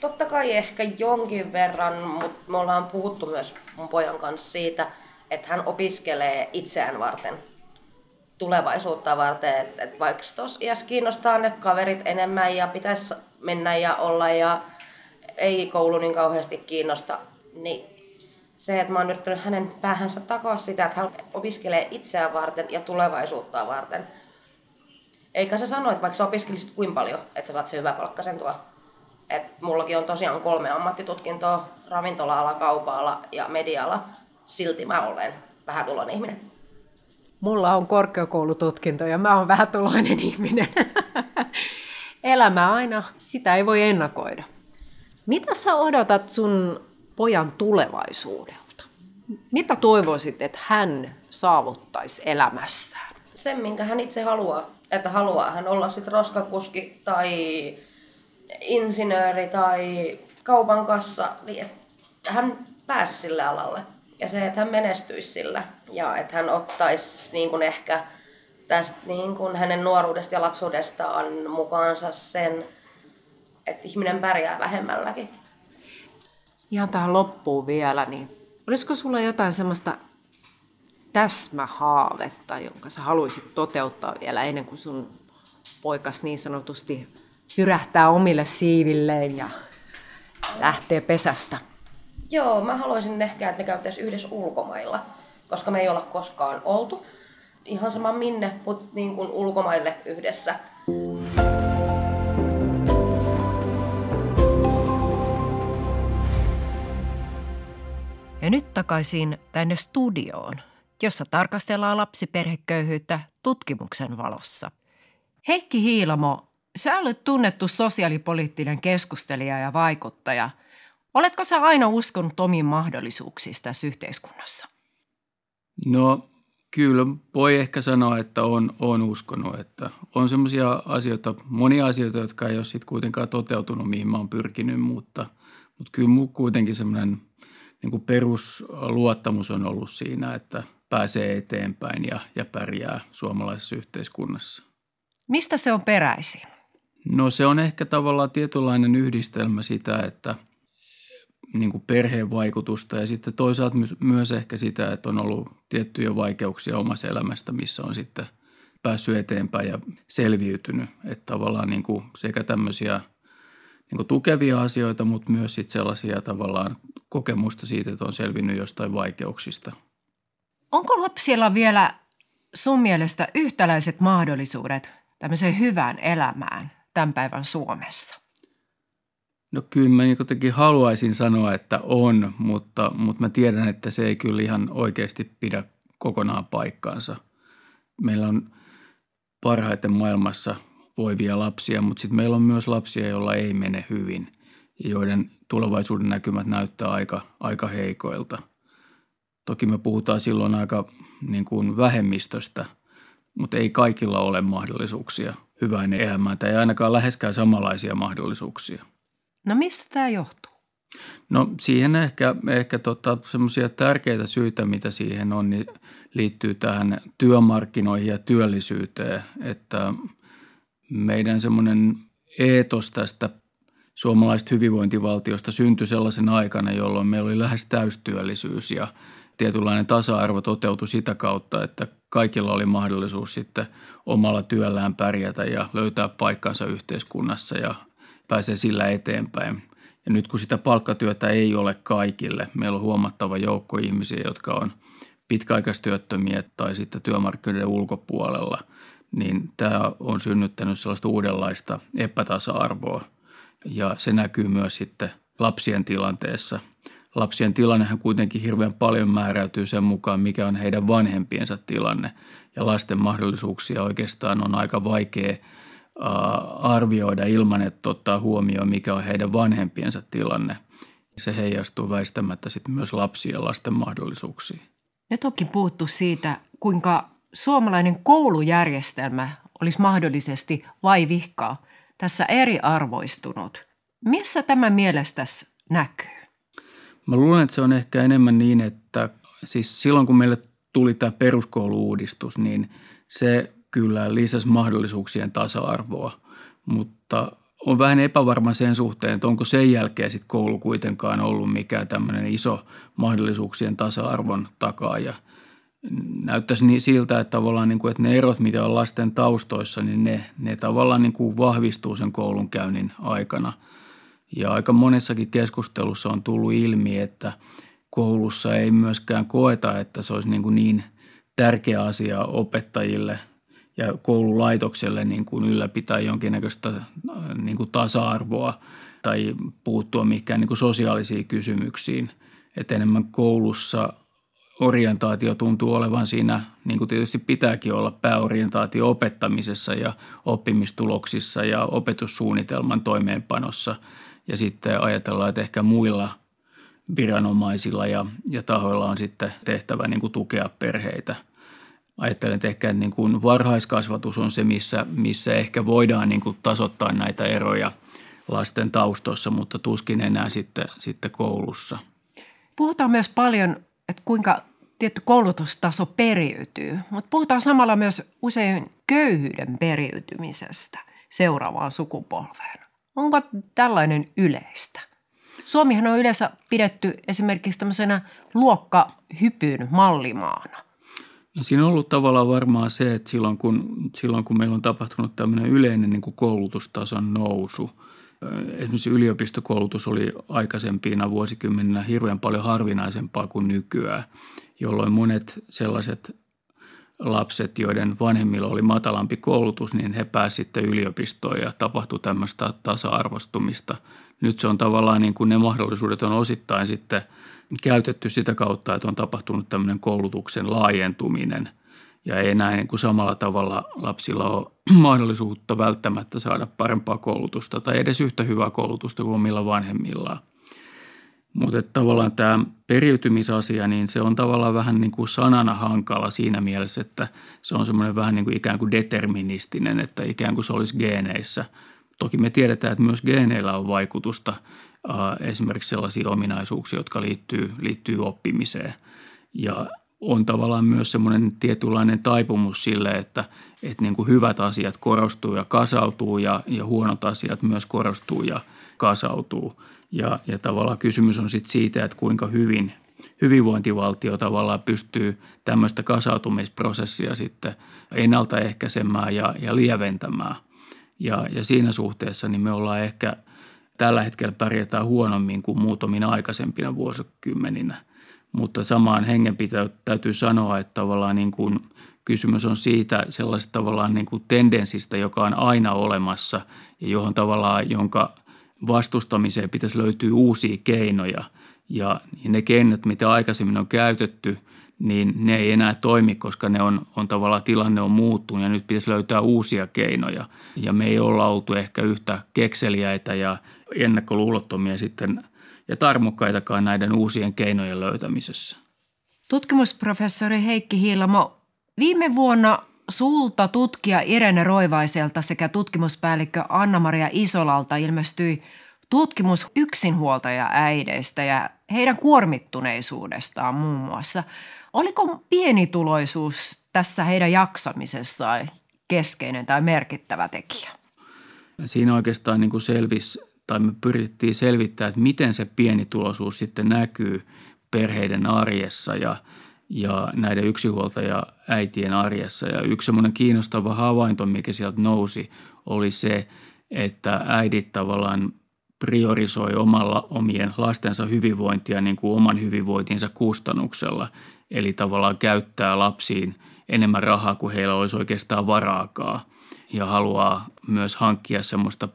Totta kai ehkä jonkin verran, mutta me ollaan puhuttu myös mun pojan kanssa siitä, että hän opiskelee itseään varten, tulevaisuutta varten. Että et vaikka tuossa iässä kiinnostaa ne kaverit enemmän ja pitäisi mennä ja olla ja ei koulu niin kauheasti kiinnosta, niin se, että mä oon yrittänyt hänen päähänsä takaa sitä, että hän opiskelee itseään varten ja tulevaisuutta varten. Eikä se sano, että vaikka sä opiskelisit kuin paljon, että sä saat se hyvä palkkaisen tuolla et mullakin on tosiaan kolme ammattitutkintoa, ravintola-ala, kaupa-ala ja media-ala. Silti mä olen vähätuloinen ihminen. Mulla on korkeakoulututkinto ja mä oon vähätuloinen ihminen. Elämä aina, sitä ei voi ennakoida. Mitä sä odotat sun pojan tulevaisuudelta? Mitä toivoisit, että hän saavuttaisi elämässään? Sen, minkä hän itse haluaa. Että haluaa hän olla sitten roskakuski tai insinööri tai kaupan kassa, niin että hän pääsi sille alalle. Ja se, että hän menestyisi sillä ja että hän ottaisi niin kuin ehkä tästä niin kuin hänen nuoruudesta ja lapsuudestaan mukaansa sen, että ihminen pärjää vähemmälläkin. Ihan tähän loppuun vielä, niin olisiko sulla jotain semmoista täsmähaavetta, jonka sä haluaisit toteuttaa vielä ennen kuin sun poikas niin sanotusti hyrähtää omille siivilleen ja lähtee pesästä? Joo, mä haluaisin ehkä, että me käytäisiin yhdessä ulkomailla, koska me ei olla koskaan oltu. Ihan sama minne, mutta niin kuin ulkomaille yhdessä. Ja nyt takaisin tänne studioon, jossa tarkastellaan lapsiperheköyhyyttä tutkimuksen valossa. Heikki Hiilamo Sä olet tunnettu sosiaalipoliittinen keskustelija ja vaikuttaja. Oletko sä aina uskonut omiin mahdollisuuksiin tässä yhteiskunnassa? No kyllä voi ehkä sanoa, että on, on uskonut, että on semmoisia asioita, monia asioita, jotka ei ole sitten kuitenkaan toteutunut, mihin mä oon pyrkinyt, mutta, mutta kyllä kuitenkin semmoinen niin perusluottamus on ollut siinä, että pääsee eteenpäin ja, ja pärjää suomalaisessa yhteiskunnassa. Mistä se on peräisin? No se on ehkä tavallaan tietynlainen yhdistelmä sitä, että niin kuin perheen vaikutusta ja sitten toisaalta myös ehkä sitä, että on ollut tiettyjä vaikeuksia omassa elämästä, missä on sitten päässyt eteenpäin ja selviytynyt. Että tavallaan niin kuin sekä tämmöisiä niin kuin tukevia asioita, mutta myös sitten sellaisia tavallaan kokemusta siitä, että on selvinnyt jostain vaikeuksista. Onko lapsilla vielä sun mielestä yhtäläiset mahdollisuudet tämmöiseen hyvään elämään tämän päivän Suomessa? No kyllä mä jotenkin haluaisin sanoa, että on, mutta, mutta mä tiedän, että se ei kyllä ihan oikeasti pidä kokonaan paikkaansa. Meillä on parhaiten maailmassa voivia lapsia, mutta sitten meillä on myös lapsia, joilla ei mene hyvin ja joiden tulevaisuuden näkymät näyttää aika, aika heikoilta. Toki me puhutaan silloin aika niin kuin vähemmistöstä, mutta ei kaikilla ole mahdollisuuksia – hyväinen elämään tai ainakaan läheskään samanlaisia mahdollisuuksia. No mistä tämä johtuu? No siihen ehkä, ehkä tota, semmoisia tärkeitä syitä, mitä siihen on, niin liittyy tähän työmarkkinoihin ja työllisyyteen, että meidän semmoinen eetos tästä suomalaisesta hyvinvointivaltiosta syntyi sellaisen aikana, jolloin meillä oli lähes täystyöllisyys ja tietynlainen tasa-arvo toteutui sitä kautta, että kaikilla oli mahdollisuus sitten omalla työllään pärjätä ja löytää paikkansa yhteiskunnassa ja pääsee sillä eteenpäin. Ja nyt kun sitä palkkatyötä ei ole kaikille, meillä on huomattava joukko ihmisiä, jotka on pitkäaikaistyöttömiä tai sitten työmarkkinoiden ulkopuolella, niin tämä on synnyttänyt sellaista uudenlaista epätasa-arvoa – ja se näkyy myös sitten lapsien tilanteessa. Lapsien tilannehan kuitenkin hirveän paljon määräytyy sen mukaan, mikä on heidän vanhempiensa tilanne. Ja lasten mahdollisuuksia oikeastaan on aika vaikea arvioida ilman, että ottaa huomioon, mikä on heidän vanhempiensa tilanne. Se heijastuu väistämättä sitten myös lapsien ja lasten mahdollisuuksiin. Nyt onkin puhuttu siitä, kuinka suomalainen koulujärjestelmä olisi mahdollisesti vaivihkaa tässä eriarvoistunut. Missä tämä mielestäsi näkyy? Mä luulen, että se on ehkä enemmän niin, että siis silloin kun meille tuli tämä peruskouluuudistus, niin se kyllä lisäsi mahdollisuuksien tasa-arvoa, mutta on vähän epävarma sen suhteen, että onko sen jälkeen sitten koulu kuitenkaan ollut mikään tämmöinen iso mahdollisuuksien tasa-arvon takaaja – näyttäisi niin siltä, että tavallaan niin kuin, että ne erot, mitä on lasten taustoissa, niin ne, ne tavallaan niin kuin vahvistuu sen koulunkäynnin aikana. Ja aika monessakin keskustelussa on tullut ilmi, että koulussa ei myöskään koeta, että se olisi niin, kuin niin tärkeä asia opettajille ja koululaitokselle niin kuin ylläpitää jonkinnäköistä niin kuin tasa-arvoa tai puuttua mikään niin kuin sosiaalisiin kysymyksiin. Että enemmän koulussa – orientaatio tuntuu olevan siinä, niin kuin tietysti pitääkin olla, pääorientaatio opettamisessa ja oppimistuloksissa ja opetussuunnitelman toimeenpanossa. Ja sitten ajatellaan, että ehkä muilla viranomaisilla ja, ja tahoilla on sitten tehtävä niin kuin tukea perheitä. Ajattelen, että ehkä niin kuin varhaiskasvatus on se, missä, missä ehkä voidaan niin kuin tasoittaa näitä eroja lasten taustoissa, mutta tuskin enää sitten, sitten koulussa. Puhutaan myös paljon että kuinka tietty koulutustaso periytyy, mutta puhutaan samalla myös usein köyhyyden periytymisestä seuraavaan sukupolveen. Onko tällainen yleistä? Suomihan on yleensä pidetty esimerkiksi tämmöisenä luokkahypyn mallimaana. No siinä on ollut tavallaan varmaan se, että silloin kun, silloin kun meillä on tapahtunut tämmöinen yleinen niin kuin koulutustason nousu – Esimerkiksi yliopistokoulutus oli aikaisempina vuosikymmeninä hirveän paljon harvinaisempaa kuin nykyään, jolloin monet sellaiset lapset, joiden vanhemmilla oli matalampi koulutus, niin he pääsivät sitten yliopistoon ja tapahtui tämmöistä tasa-arvostumista. Nyt se on tavallaan niin kuin ne mahdollisuudet on osittain sitten käytetty sitä kautta, että on tapahtunut tämmöinen koulutuksen laajentuminen – ja ei enää niin kuin samalla tavalla lapsilla ole mahdollisuutta välttämättä saada parempaa koulutusta tai edes yhtä hyvää koulutusta kuin omilla vanhemmillaan. Mutta tavallaan tämä periytymisasia, niin se on tavallaan vähän niin kuin sanana hankala siinä mielessä, että se on semmoinen vähän niin kuin ikään kuin deterministinen, että ikään kuin se olisi geeneissä. Toki me tiedetään, että myös geeneillä on vaikutusta esimerkiksi sellaisia ominaisuuksia, jotka liittyy, liittyy oppimiseen. Ja on tavallaan myös semmoinen tietynlainen taipumus sille, että, että niin kuin hyvät asiat korostuu ja kasautuu ja, ja huonot asiat myös korostuu ja kasautuu. Ja, ja tavallaan kysymys on sitten siitä, että kuinka hyvin hyvinvointivaltio tavallaan pystyy tämmöistä kasautumisprosessia sitten ennaltaehkäisemään ja, ja lieventämään. Ja, ja siinä suhteessa niin me ollaan ehkä tällä hetkellä pärjätään huonommin kuin muutamina aikaisempina vuosikymmeninä – mutta samaan hengenpitoon täytyy sanoa, että tavallaan niin kuin kysymys on siitä sellaisesta tavallaan niin kuin tendenssistä, joka on aina olemassa ja johon tavallaan, jonka vastustamiseen pitäisi löytyä uusia keinoja. Ja ne keinot, mitä aikaisemmin on käytetty, niin ne ei enää toimi, koska ne on, on tavallaan tilanne on muuttunut ja nyt pitäisi löytää uusia keinoja. Ja me ei olla oltu ehkä yhtä kekseliäitä ja ennakkoluulottomia sitten – ja tarmokkaitakaan näiden uusien keinojen löytämisessä. Tutkimusprofessori Heikki Hiilamo, viime vuonna sulta tutkija Irene Roivaiselta sekä tutkimuspäällikkö Anna-Maria Isolalta ilmestyi tutkimus yksinhuoltaja äideistä ja heidän kuormittuneisuudestaan muun muassa. Oliko pienituloisuus tässä heidän jaksamisessaan keskeinen tai merkittävä tekijä? Siinä oikeastaan niin kuin selvisi, tai me pyrittiin selvittämään, että miten se pienituloisuus sitten näkyy perheiden arjessa ja, ja näiden yksinhuoltaja äitien arjessa. Ja yksi semmoinen kiinnostava havainto, mikä sieltä nousi, oli se, että äidit tavallaan priorisoi omalla omien lastensa hyvinvointia niin kuin oman hyvinvointinsa kustannuksella. Eli tavallaan käyttää lapsiin enemmän rahaa kuin heillä olisi oikeastaan varaakaan ja haluaa myös hankkia semmoista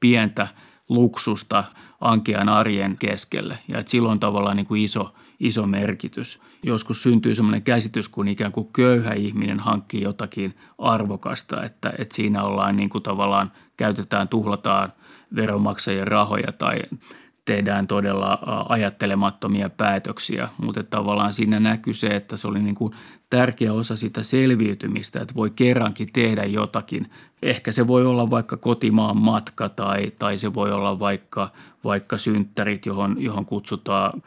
pientä luksusta ankean arjen keskelle. Ja että silloin tavallaan niin kuin iso, iso merkitys. Joskus syntyy semmoinen käsitys, kun ikään kuin köyhä ihminen hankkii jotakin arvokasta, että, että siinä ollaan niin kuin tavallaan käytetään, tuhlataan – veronmaksajien rahoja tai tehdään todella ajattelemattomia päätöksiä, mutta tavallaan siinä näkyy se, että se oli niin kuin tärkeä osa sitä selviytymistä, että voi kerrankin tehdä jotakin. Ehkä se voi olla vaikka kotimaan matka tai, tai se voi olla vaikka, vaikka synttärit, johon, johon kutsutaan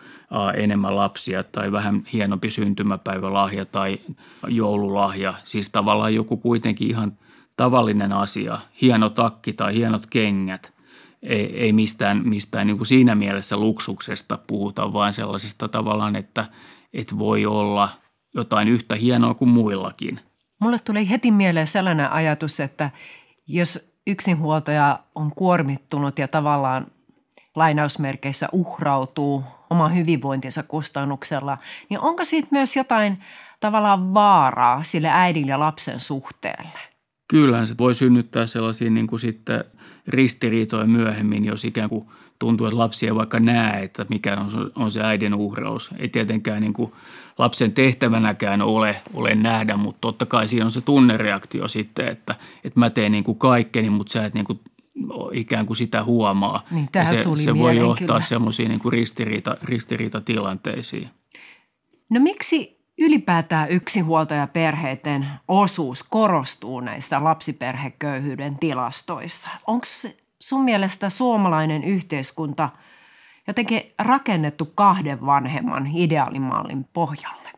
enemmän lapsia tai vähän hienompi syntymäpäivälahja tai joululahja. Siis tavallaan joku kuitenkin ihan tavallinen asia, hieno takki tai hienot kengät – ei, ei mistään, mistään niin kuin siinä mielessä luksuksesta puhuta, vaan sellaisesta tavallaan, että, että voi olla jotain yhtä hienoa kuin muillakin. Mulle tuli heti mieleen sellainen ajatus, että jos yksinhuoltaja on kuormittunut ja tavallaan lainausmerkeissä uhrautuu oman hyvinvointinsa kustannuksella, niin onko siitä myös jotain tavallaan vaaraa sille äidin ja lapsen suhteelle? Kyllähän se voi synnyttää sellaisia niin kuin sitten ristiriitoja myöhemmin, jos ikään kuin tuntuu, että lapsi ei vaikka näe, että mikä on, on se äidin uhraus. Ei tietenkään niin kuin lapsen tehtävänäkään ole, ole nähdä, mutta totta kai siinä on se tunnereaktio sitten, että, että mä teen niin kuin kaikkeni, mutta sä et niin kuin ikään kuin sitä huomaa. Niin, ja se, tuli se voi johtaa semmoisiin niin ristiriita, ristiriitatilanteisiin. No miksi ylipäätään yksinhuoltajaperheiden osuus korostuu näissä lapsiperheköyhyyden tilastoissa. Onko sun mielestä suomalainen yhteiskunta jotenkin rakennettu kahden vanhemman ideaalimallin pohjalle?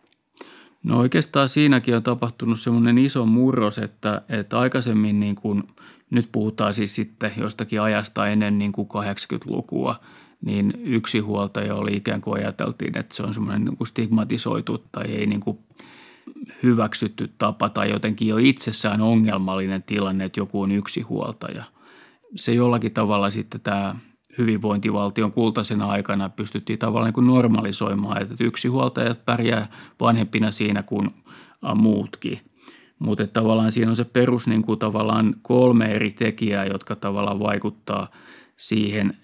No oikeastaan siinäkin on tapahtunut semmoinen iso murros, että, että aikaisemmin niin kuin, nyt puhutaan siis sitten jostakin ajasta ennen niin kuin 80-lukua – niin yksi huoltaja oli ikään kuin ajateltiin, että se on semmoinen niin kuin stigmatisoitu tai ei niin kuin hyväksytty tapa tai jotenkin jo itsessään ongelmallinen tilanne, että joku on yksi huoltaja. Se jollakin tavalla sitten tämä hyvinvointivaltion kultaisena aikana pystyttiin tavallaan niin kuin normalisoimaan, että yksi huoltaja pärjää vanhempina siinä kuin muutkin. Mutta tavallaan siinä on se perus niin kuin tavallaan kolme eri tekijää, jotka tavallaan vaikuttaa siihen,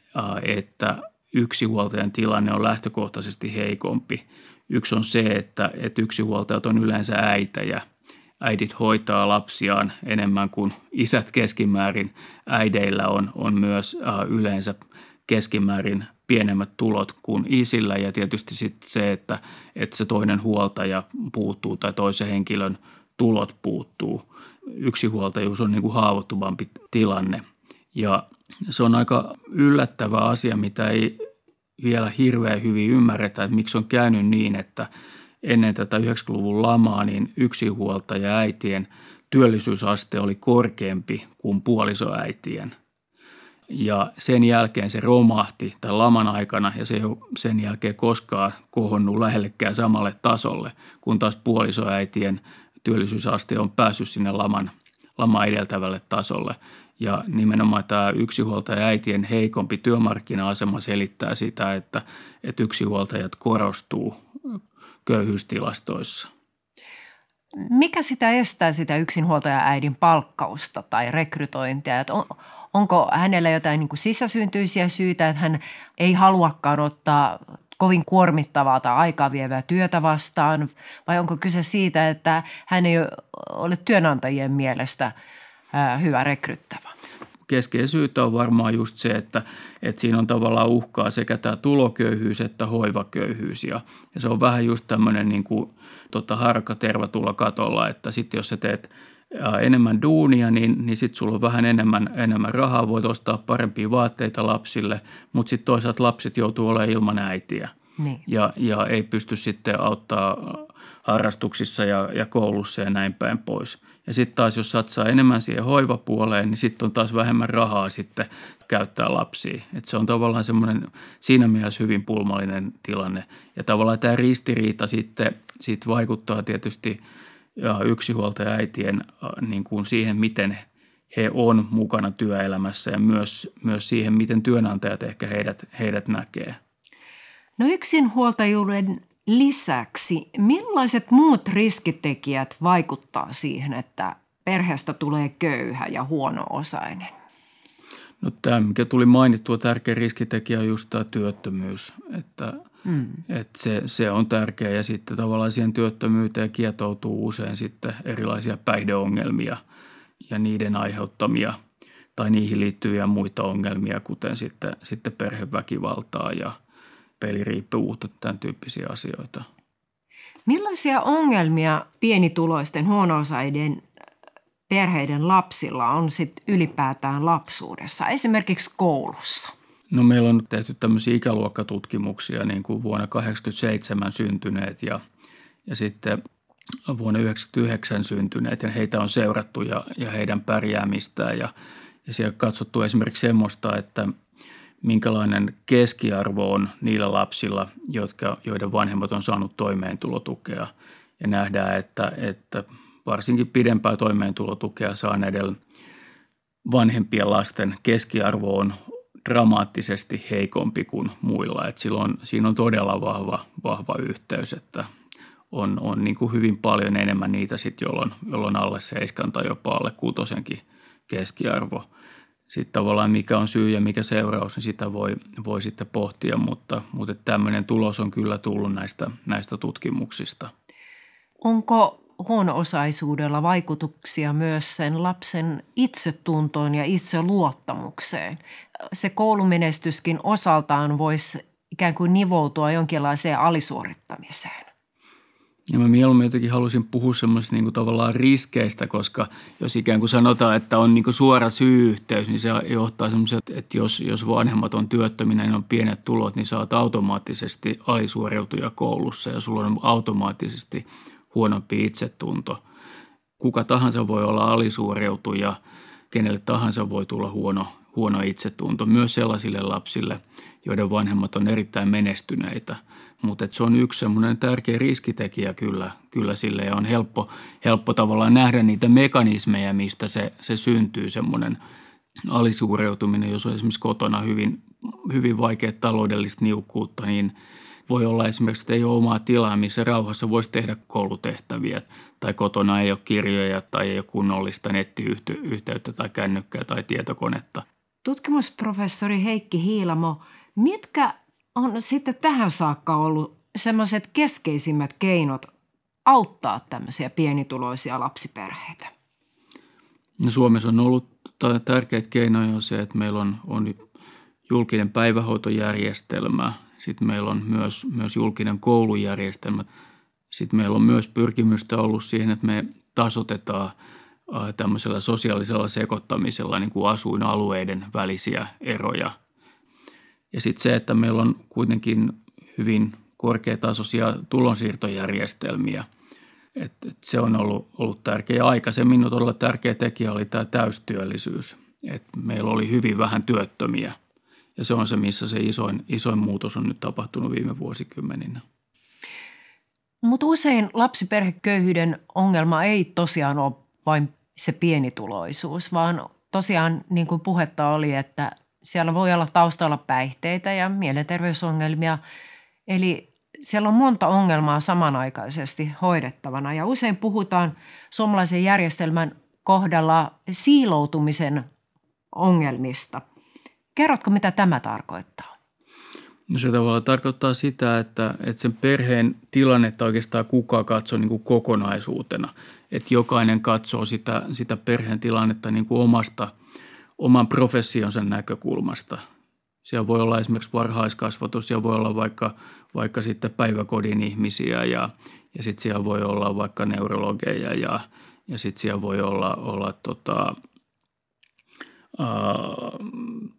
että yksinhuoltajan tilanne on lähtökohtaisesti heikompi. Yksi on se, että, että yksinhuoltajat on yleensä äitejä. Äidit hoitaa lapsiaan enemmän kuin isät keskimäärin. Äideillä on, on myös yleensä keskimäärin pienemmät tulot kuin isillä ja tietysti sitten se, että, että se toinen huoltaja puuttuu tai toisen henkilön tulot puuttuu. Yksihuoltajuus on niin kuin haavoittuvampi tilanne ja se on aika yllättävä asia, mitä ei vielä hirveän hyvin ymmärretä, että miksi on käynyt niin, että ennen tätä 90-luvun lamaa niin yksinhuoltaja äitien työllisyysaste oli korkeampi kuin puolisoäitien. Ja sen jälkeen se romahti tämän laman aikana ja se ei ole sen jälkeen koskaan kohonnut lähellekään samalle tasolle, kun taas puolisoäitien työllisyysaste on päässyt sinne laman, lama edeltävälle tasolle. Ja nimenomaan tämä yksinhuoltaja äitien heikompi työmarkkina-asema selittää sitä, että, että yksinhuoltajat korostuu köyhyystilastoissa. Mikä sitä estää sitä yksinhuoltaja äidin palkkausta tai rekrytointia? Että on, onko hänellä jotain niin kuin sisäsyntyisiä syitä, että hän ei haluakaan ottaa kovin kuormittavaa tai aikaa vievää työtä vastaan? Vai onko kyse siitä, että hän ei ole työnantajien mielestä – hyvä rekryttävä? Keskeinen syytä on varmaan just se, että, että siinä on tavallaan uhkaa sekä tämä tuloköyhyys että hoivaköyhyys. Ja, ja se on vähän just tämmöinen niin kuin, tota, harka terva tulla katolla, että sitten jos sä teet enemmän duunia, niin, niin sitten sulla on vähän enemmän, enemmän rahaa, voit ostaa parempia vaatteita lapsille, mutta sitten toisaalta lapset joutuu olemaan ilman äitiä niin. ja, ja ei pysty sitten auttaa harrastuksissa ja, ja koulussa ja näin päin pois. Ja sitten taas jos satsaa enemmän siihen hoivapuoleen, niin sitten on taas vähemmän rahaa sitten käyttää lapsia. Et se on tavallaan semmoinen siinä mielessä hyvin pulmallinen tilanne. Ja tavallaan tämä ristiriita sitten sit vaikuttaa tietysti ja yksinhuoltaja äitien äh, niin kuin siihen, miten he on mukana työelämässä ja myös, myös siihen, miten työnantajat ehkä heidät, heidät näkee. No yksinhuoltajuuden lisäksi, millaiset muut riskitekijät vaikuttaa siihen, että perheestä tulee köyhä ja huono-osainen? No tämä, mikä tuli mainittua, tärkeä riskitekijä on just tämä työttömyys, että, mm. että se, se on tärkeä ja sitten tavallaan siihen työttömyyteen kietoutuu usein sitten erilaisia päihdeongelmia ja niiden aiheuttamia tai niihin liittyviä muita ongelmia, kuten sitten, sitten perheväkivaltaa ja – peliriippuvuutta, tämän tyyppisiä asioita. Millaisia ongelmia pienituloisten huono-osaiden perheiden lapsilla on sit ylipäätään lapsuudessa, esimerkiksi koulussa? No meillä on tehty tämmöisiä ikäluokkatutkimuksia, niin kuin vuonna 1987 syntyneet ja, ja sitten vuonna 1999 syntyneet ja heitä on seurattu ja, ja heidän pärjäämistään ja, ja siellä katsottu esimerkiksi semmoista, että – minkälainen keskiarvo on niillä lapsilla, jotka, joiden vanhemmat on saanut toimeentulotukea. Ja nähdään, että, että varsinkin pidempää toimeentulotukea saaneiden vanhempien lasten keskiarvo on dramaattisesti heikompi kuin muilla. Et silloin, siinä on todella vahva, vahva yhteys, että on, on niin kuin hyvin paljon enemmän niitä sitten, jolloin, jolloin alle seiskan tai jopa alle kutosenkin keskiarvo – sitten tavallaan mikä on syy ja mikä seuraus, niin sitä voi, voi sitten pohtia, mutta, mutta tämmöinen tulos on kyllä tullut näistä, näistä tutkimuksista. Onko huono-osaisuudella vaikutuksia myös sen lapsen itsetuntoon ja itseluottamukseen? Se koulumenestyskin osaltaan voisi ikään kuin nivoutua jonkinlaiseen alisuorittamiseen. Ja mä mieluummin jotenkin halusin puhua semmoisista niin tavallaan riskeistä, koska jos ikään kuin sanotaan, että on niin suora syy-yhteys, niin se johtaa semmoiset, että jos, jos vanhemmat on työttöminä, niin on pienet tulot, niin saat automaattisesti alisuoriutuja koulussa ja sulla on automaattisesti huonompi itsetunto. Kuka tahansa voi olla alisuoriutuja, kenelle tahansa voi tulla huono, huono itsetunto, myös sellaisille lapsille, joiden vanhemmat on erittäin menestyneitä – mutta se on yksi semmoinen tärkeä riskitekijä kyllä, kyllä sille ja on helppo, helppo tavallaan nähdä niitä mekanismeja, mistä se, se syntyy semmoinen alisuureutuminen, jos on esimerkiksi kotona hyvin, hyvin vaikea taloudellista niukkuutta, niin voi olla esimerkiksi, että ei ole omaa tilaa, missä rauhassa voisi tehdä koulutehtäviä tai kotona ei ole kirjoja tai ei ole kunnollista nettiyhteyttä tai kännykkää tai tietokonetta. Tutkimusprofessori Heikki Hiilamo, mitkä on sitten tähän saakka ollut semmoiset keskeisimmät keinot auttaa tämmöisiä pienituloisia lapsiperheitä? No Suomessa on ollut tärkeitä keinoja on se, että meillä on, on julkinen päivähoitojärjestelmä, sitten meillä on myös, myös julkinen koulujärjestelmä, sitten meillä on myös pyrkimystä ollut siihen, että me tasotetaan tämmöisellä sosiaalisella sekoittamisella niin kuin asuinalueiden välisiä eroja – ja sitten se, että meillä on kuitenkin hyvin korkeatasoisia tulonsiirtojärjestelmiä. Et, et se on ollut, ollut tärkeä. Aikaisemmin todella tärkeä tekijä oli tämä täystyöllisyys. Et meillä oli hyvin vähän työttömiä ja se on se, missä se isoin, isoin muutos on nyt tapahtunut viime vuosikymmeninä. Mutta usein lapsiperheköyhyyden ongelma ei tosiaan ole vain se pienituloisuus, vaan tosiaan niin kuin puhetta oli, että siellä voi olla taustalla päihteitä ja mielenterveysongelmia. Eli siellä on monta ongelmaa samanaikaisesti hoidettavana ja usein puhutaan suomalaisen järjestelmän kohdalla siiloutumisen ongelmista. Kerrotko, mitä tämä tarkoittaa? No se tavallaan tarkoittaa sitä, että, että sen perheen tilannetta oikeastaan kukaan katsoo niin kuin kokonaisuutena. Että jokainen katsoo sitä, sitä perheen tilannetta niin kuin omasta – oman professionsa näkökulmasta. Siellä voi olla esimerkiksi varhaiskasvatus, siellä voi olla vaikka, vaikka sitten päiväkodin ihmisiä ja, ja sitten siellä voi olla vaikka neurologeja ja, ja sitten siellä voi olla, olla tota, ää,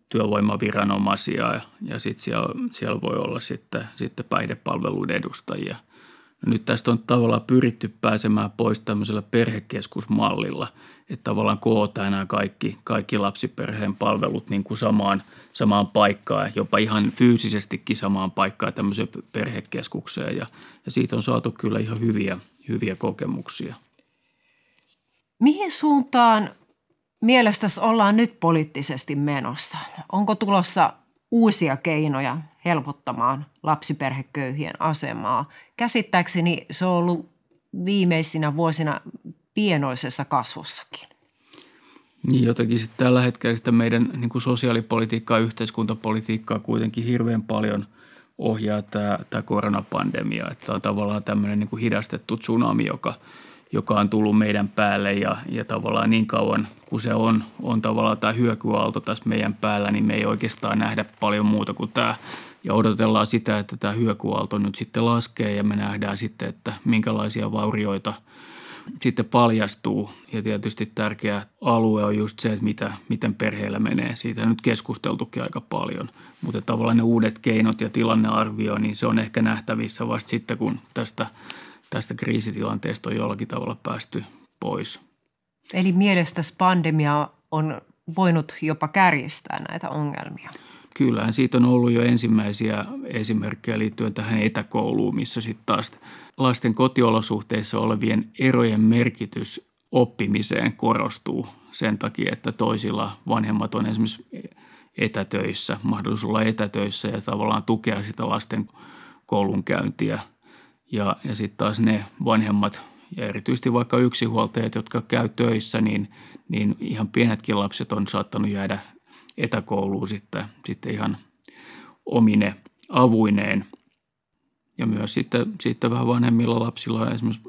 työvoimaviranomaisia ja, ja sitten siellä, siellä voi olla sitten, sitten päihdepalveluiden edustajia. Nyt tästä on tavallaan pyritty pääsemään pois tämmöisellä perhekeskusmallilla, että tavallaan kootaan nämä kaikki, kaikki lapsiperheen palvelut niin kuin samaan, samaan paikkaan, jopa ihan fyysisestikin samaan paikkaan tämmöiseen perhekeskukseen ja, ja siitä on saatu kyllä ihan hyviä, hyviä kokemuksia. Mihin suuntaan mielestäsi ollaan nyt poliittisesti menossa? Onko tulossa uusia keinoja helpottamaan lapsiperheköyhien asemaa? Käsittääkseni se on ollut viimeisinä vuosina pienoisessa kasvussakin. Niin jotenkin sitten tällä hetkellä sitä meidän niin kuin sosiaalipolitiikkaa ja yhteiskuntapolitiikkaa kuitenkin hirveän paljon ohjaa tämä, tämä koronapandemia. Että on tavallaan tämmöinen niin kuin hidastettu tsunami, joka – joka on tullut meidän päälle ja, ja tavallaan niin kauan kun se on, on tavallaan tämä hyökyaalto tässä meidän päällä, niin me ei oikeastaan nähdä paljon muuta kuin tämä ja odotellaan sitä, että tämä hyökyaalto nyt sitten laskee ja me nähdään sitten, että minkälaisia vaurioita sitten paljastuu. Ja tietysti tärkeä alue on just se, että mitä, miten perheellä menee. Siitä on nyt keskusteltukin aika paljon. Mutta tavallaan ne uudet keinot ja tilannearvio, niin se on ehkä nähtävissä vasta sitten, kun tästä – tästä kriisitilanteesta on jollakin tavalla päästy pois. Eli mielestäsi pandemia on voinut jopa kärjistää näitä ongelmia? Kyllähän siitä on ollut jo ensimmäisiä esimerkkejä liittyen tähän etäkouluun, missä sitten taas lasten kotiolosuhteissa olevien erojen merkitys oppimiseen korostuu sen takia, että toisilla vanhemmat on esimerkiksi etätöissä, mahdollisuus olla etätöissä ja tavallaan tukea sitä lasten koulunkäyntiä – ja, ja sitten taas ne vanhemmat ja erityisesti vaikka yksinhuoltajat, jotka käy töissä, niin, niin ihan pienetkin lapset on saattanut jäädä etäkouluun sitten, sitten ihan omine avuineen. Ja myös sitten, sitten vähän vanhemmilla lapsilla esimerkiksi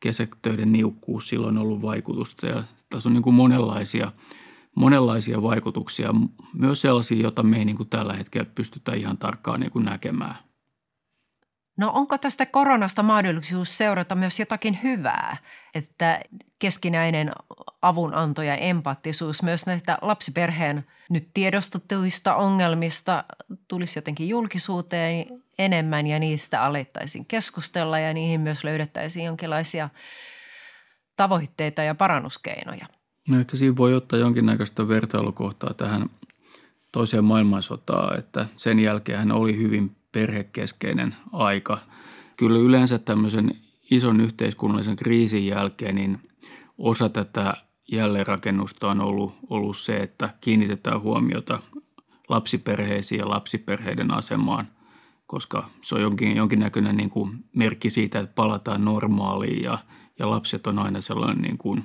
kesätöiden niukkuus silloin ollut vaikutusta. Ja tässä on niin kuin monenlaisia, monenlaisia vaikutuksia, myös sellaisia, joita me ei niin kuin tällä hetkellä pystytä ihan tarkkaan niin kuin näkemään. No onko tästä koronasta mahdollisuus seurata myös jotakin hyvää, että keskinäinen avunanto ja empaattisuus myös näitä lapsiperheen nyt tiedostetuista ongelmista tulisi jotenkin julkisuuteen enemmän ja niistä alettaisiin keskustella ja niihin myös löydettäisiin jonkinlaisia tavoitteita ja parannuskeinoja. No ehkä siinä voi ottaa jonkinnäköistä vertailukohtaa tähän toiseen maailmansotaan, että sen jälkeen oli hyvin perhekeskeinen aika. Kyllä yleensä tämmöisen ison yhteiskunnallisen kriisin jälkeen niin osa tätä jälleenrakennusta on ollut, ollut se, että kiinnitetään huomiota lapsiperheisiin ja lapsiperheiden asemaan, koska se on jonkin, jonkinnäköinen niin kuin merkki siitä, että palataan normaaliin ja, ja lapset on aina sellainen niin kuin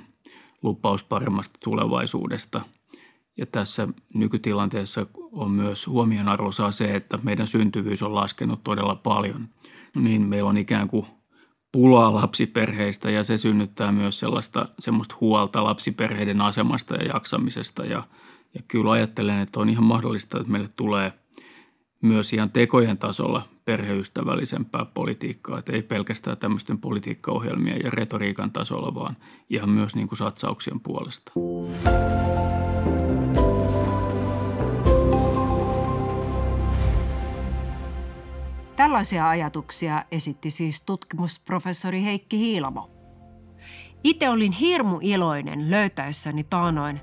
lupaus paremmasta tulevaisuudesta – ja tässä nykytilanteessa on myös huomionarvoisaa se, että meidän syntyvyys on laskenut todella paljon. Niin meillä on ikään kuin pulaa lapsiperheistä ja se synnyttää myös sellaista semmoista huolta lapsiperheiden asemasta ja jaksamisesta. Ja, ja kyllä ajattelen, että on ihan mahdollista, että meille tulee myös ihan tekojen tasolla perheystävällisempää politiikkaa. Että ei pelkästään tämmöisten politiikkaohjelmien ja retoriikan tasolla, vaan ihan myös niin kuin satsauksien puolesta. Tällaisia ajatuksia esitti siis tutkimusprofessori Heikki Hiilamo. Itse olin hirmu iloinen löytäessäni taanoin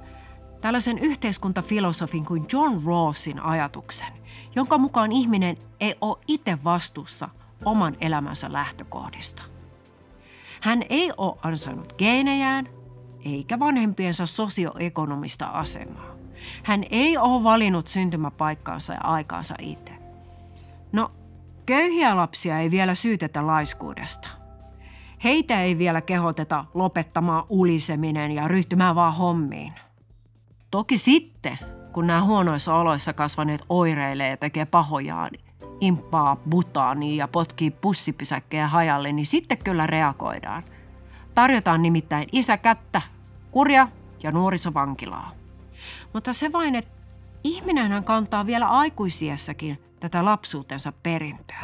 tällaisen yhteiskuntafilosofin kuin John Rawlsin ajatuksen, jonka mukaan ihminen ei ole itse vastuussa oman elämänsä lähtökohdista. Hän ei ole ansainnut geenejään eikä vanhempiensa sosioekonomista asemaa. Hän ei ole valinnut syntymäpaikkaansa ja aikaansa itse. No, Köyhiä lapsia ei vielä syytetä laiskuudesta. Heitä ei vielä kehoteta lopettamaan uliseminen ja ryhtymään vaan hommiin. Toki sitten, kun nämä huonoissa oloissa kasvaneet oireilee ja tekee pahojaan, impaa butaania ja potkii pussipisäkkejä hajalle, niin sitten kyllä reagoidaan. Tarjotaan nimittäin isä kättä, kurja ja nuorisovankilaa. Mutta se vain, että ihminenhän kantaa vielä aikuisiessäkin tätä lapsuutensa perintöä.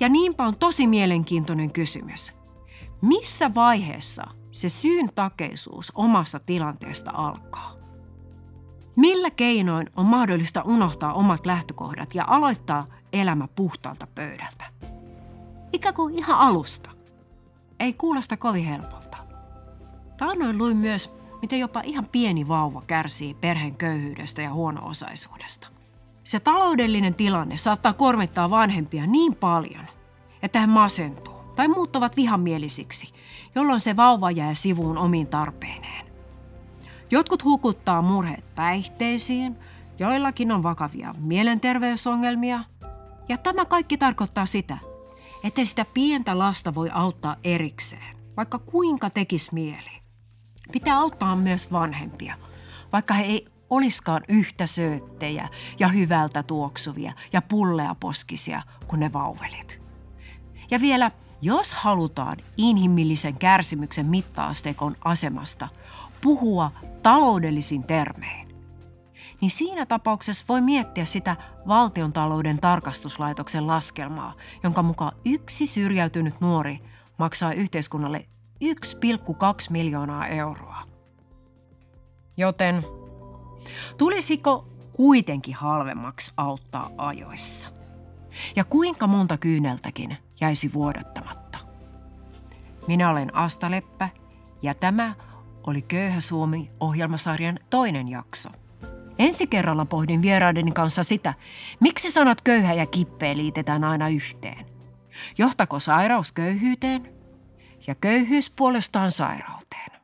Ja niinpä on tosi mielenkiintoinen kysymys. Missä vaiheessa se syyn takeisuus omasta tilanteesta alkaa? Millä keinoin on mahdollista unohtaa omat lähtökohdat ja aloittaa elämä puhtaalta pöydältä? Ikä kuin ihan alusta. Ei kuulosta kovin helpolta. Taannoin luin myös, miten jopa ihan pieni vauva kärsii perheen köyhyydestä ja huono-osaisuudesta. Se taloudellinen tilanne saattaa kormittaa vanhempia niin paljon, että hän masentuu tai muuttuvat vihamielisiksi, jolloin se vauva jää sivuun omiin tarpeineen. Jotkut hukuttaa murheet päihteisiin, joillakin on vakavia mielenterveysongelmia. Ja tämä kaikki tarkoittaa sitä, että sitä pientä lasta voi auttaa erikseen, vaikka kuinka tekis mieli. Pitää auttaa myös vanhempia, vaikka he ei oliskaan yhtä sööttejä ja hyvältä tuoksuvia ja pulleaposkisia kuin ne vauvelit. Ja vielä, jos halutaan inhimillisen kärsimyksen mittaasteikon asemasta puhua taloudellisin termein, niin siinä tapauksessa voi miettiä sitä valtiontalouden tarkastuslaitoksen laskelmaa, jonka mukaan yksi syrjäytynyt nuori maksaa yhteiskunnalle 1,2 miljoonaa euroa. Joten tulisiko kuitenkin halvemmaksi auttaa ajoissa? Ja kuinka monta kyyneltäkin jäisi vuodattamatta? Minä olen Asta Leppä ja tämä oli Köyhä Suomi ohjelmasarjan toinen jakso. Ensi kerralla pohdin vieraideni kanssa sitä, miksi sanat köyhä ja kippeä liitetään aina yhteen. Johtako sairaus köyhyyteen ja köyhyys puolestaan sairauteen?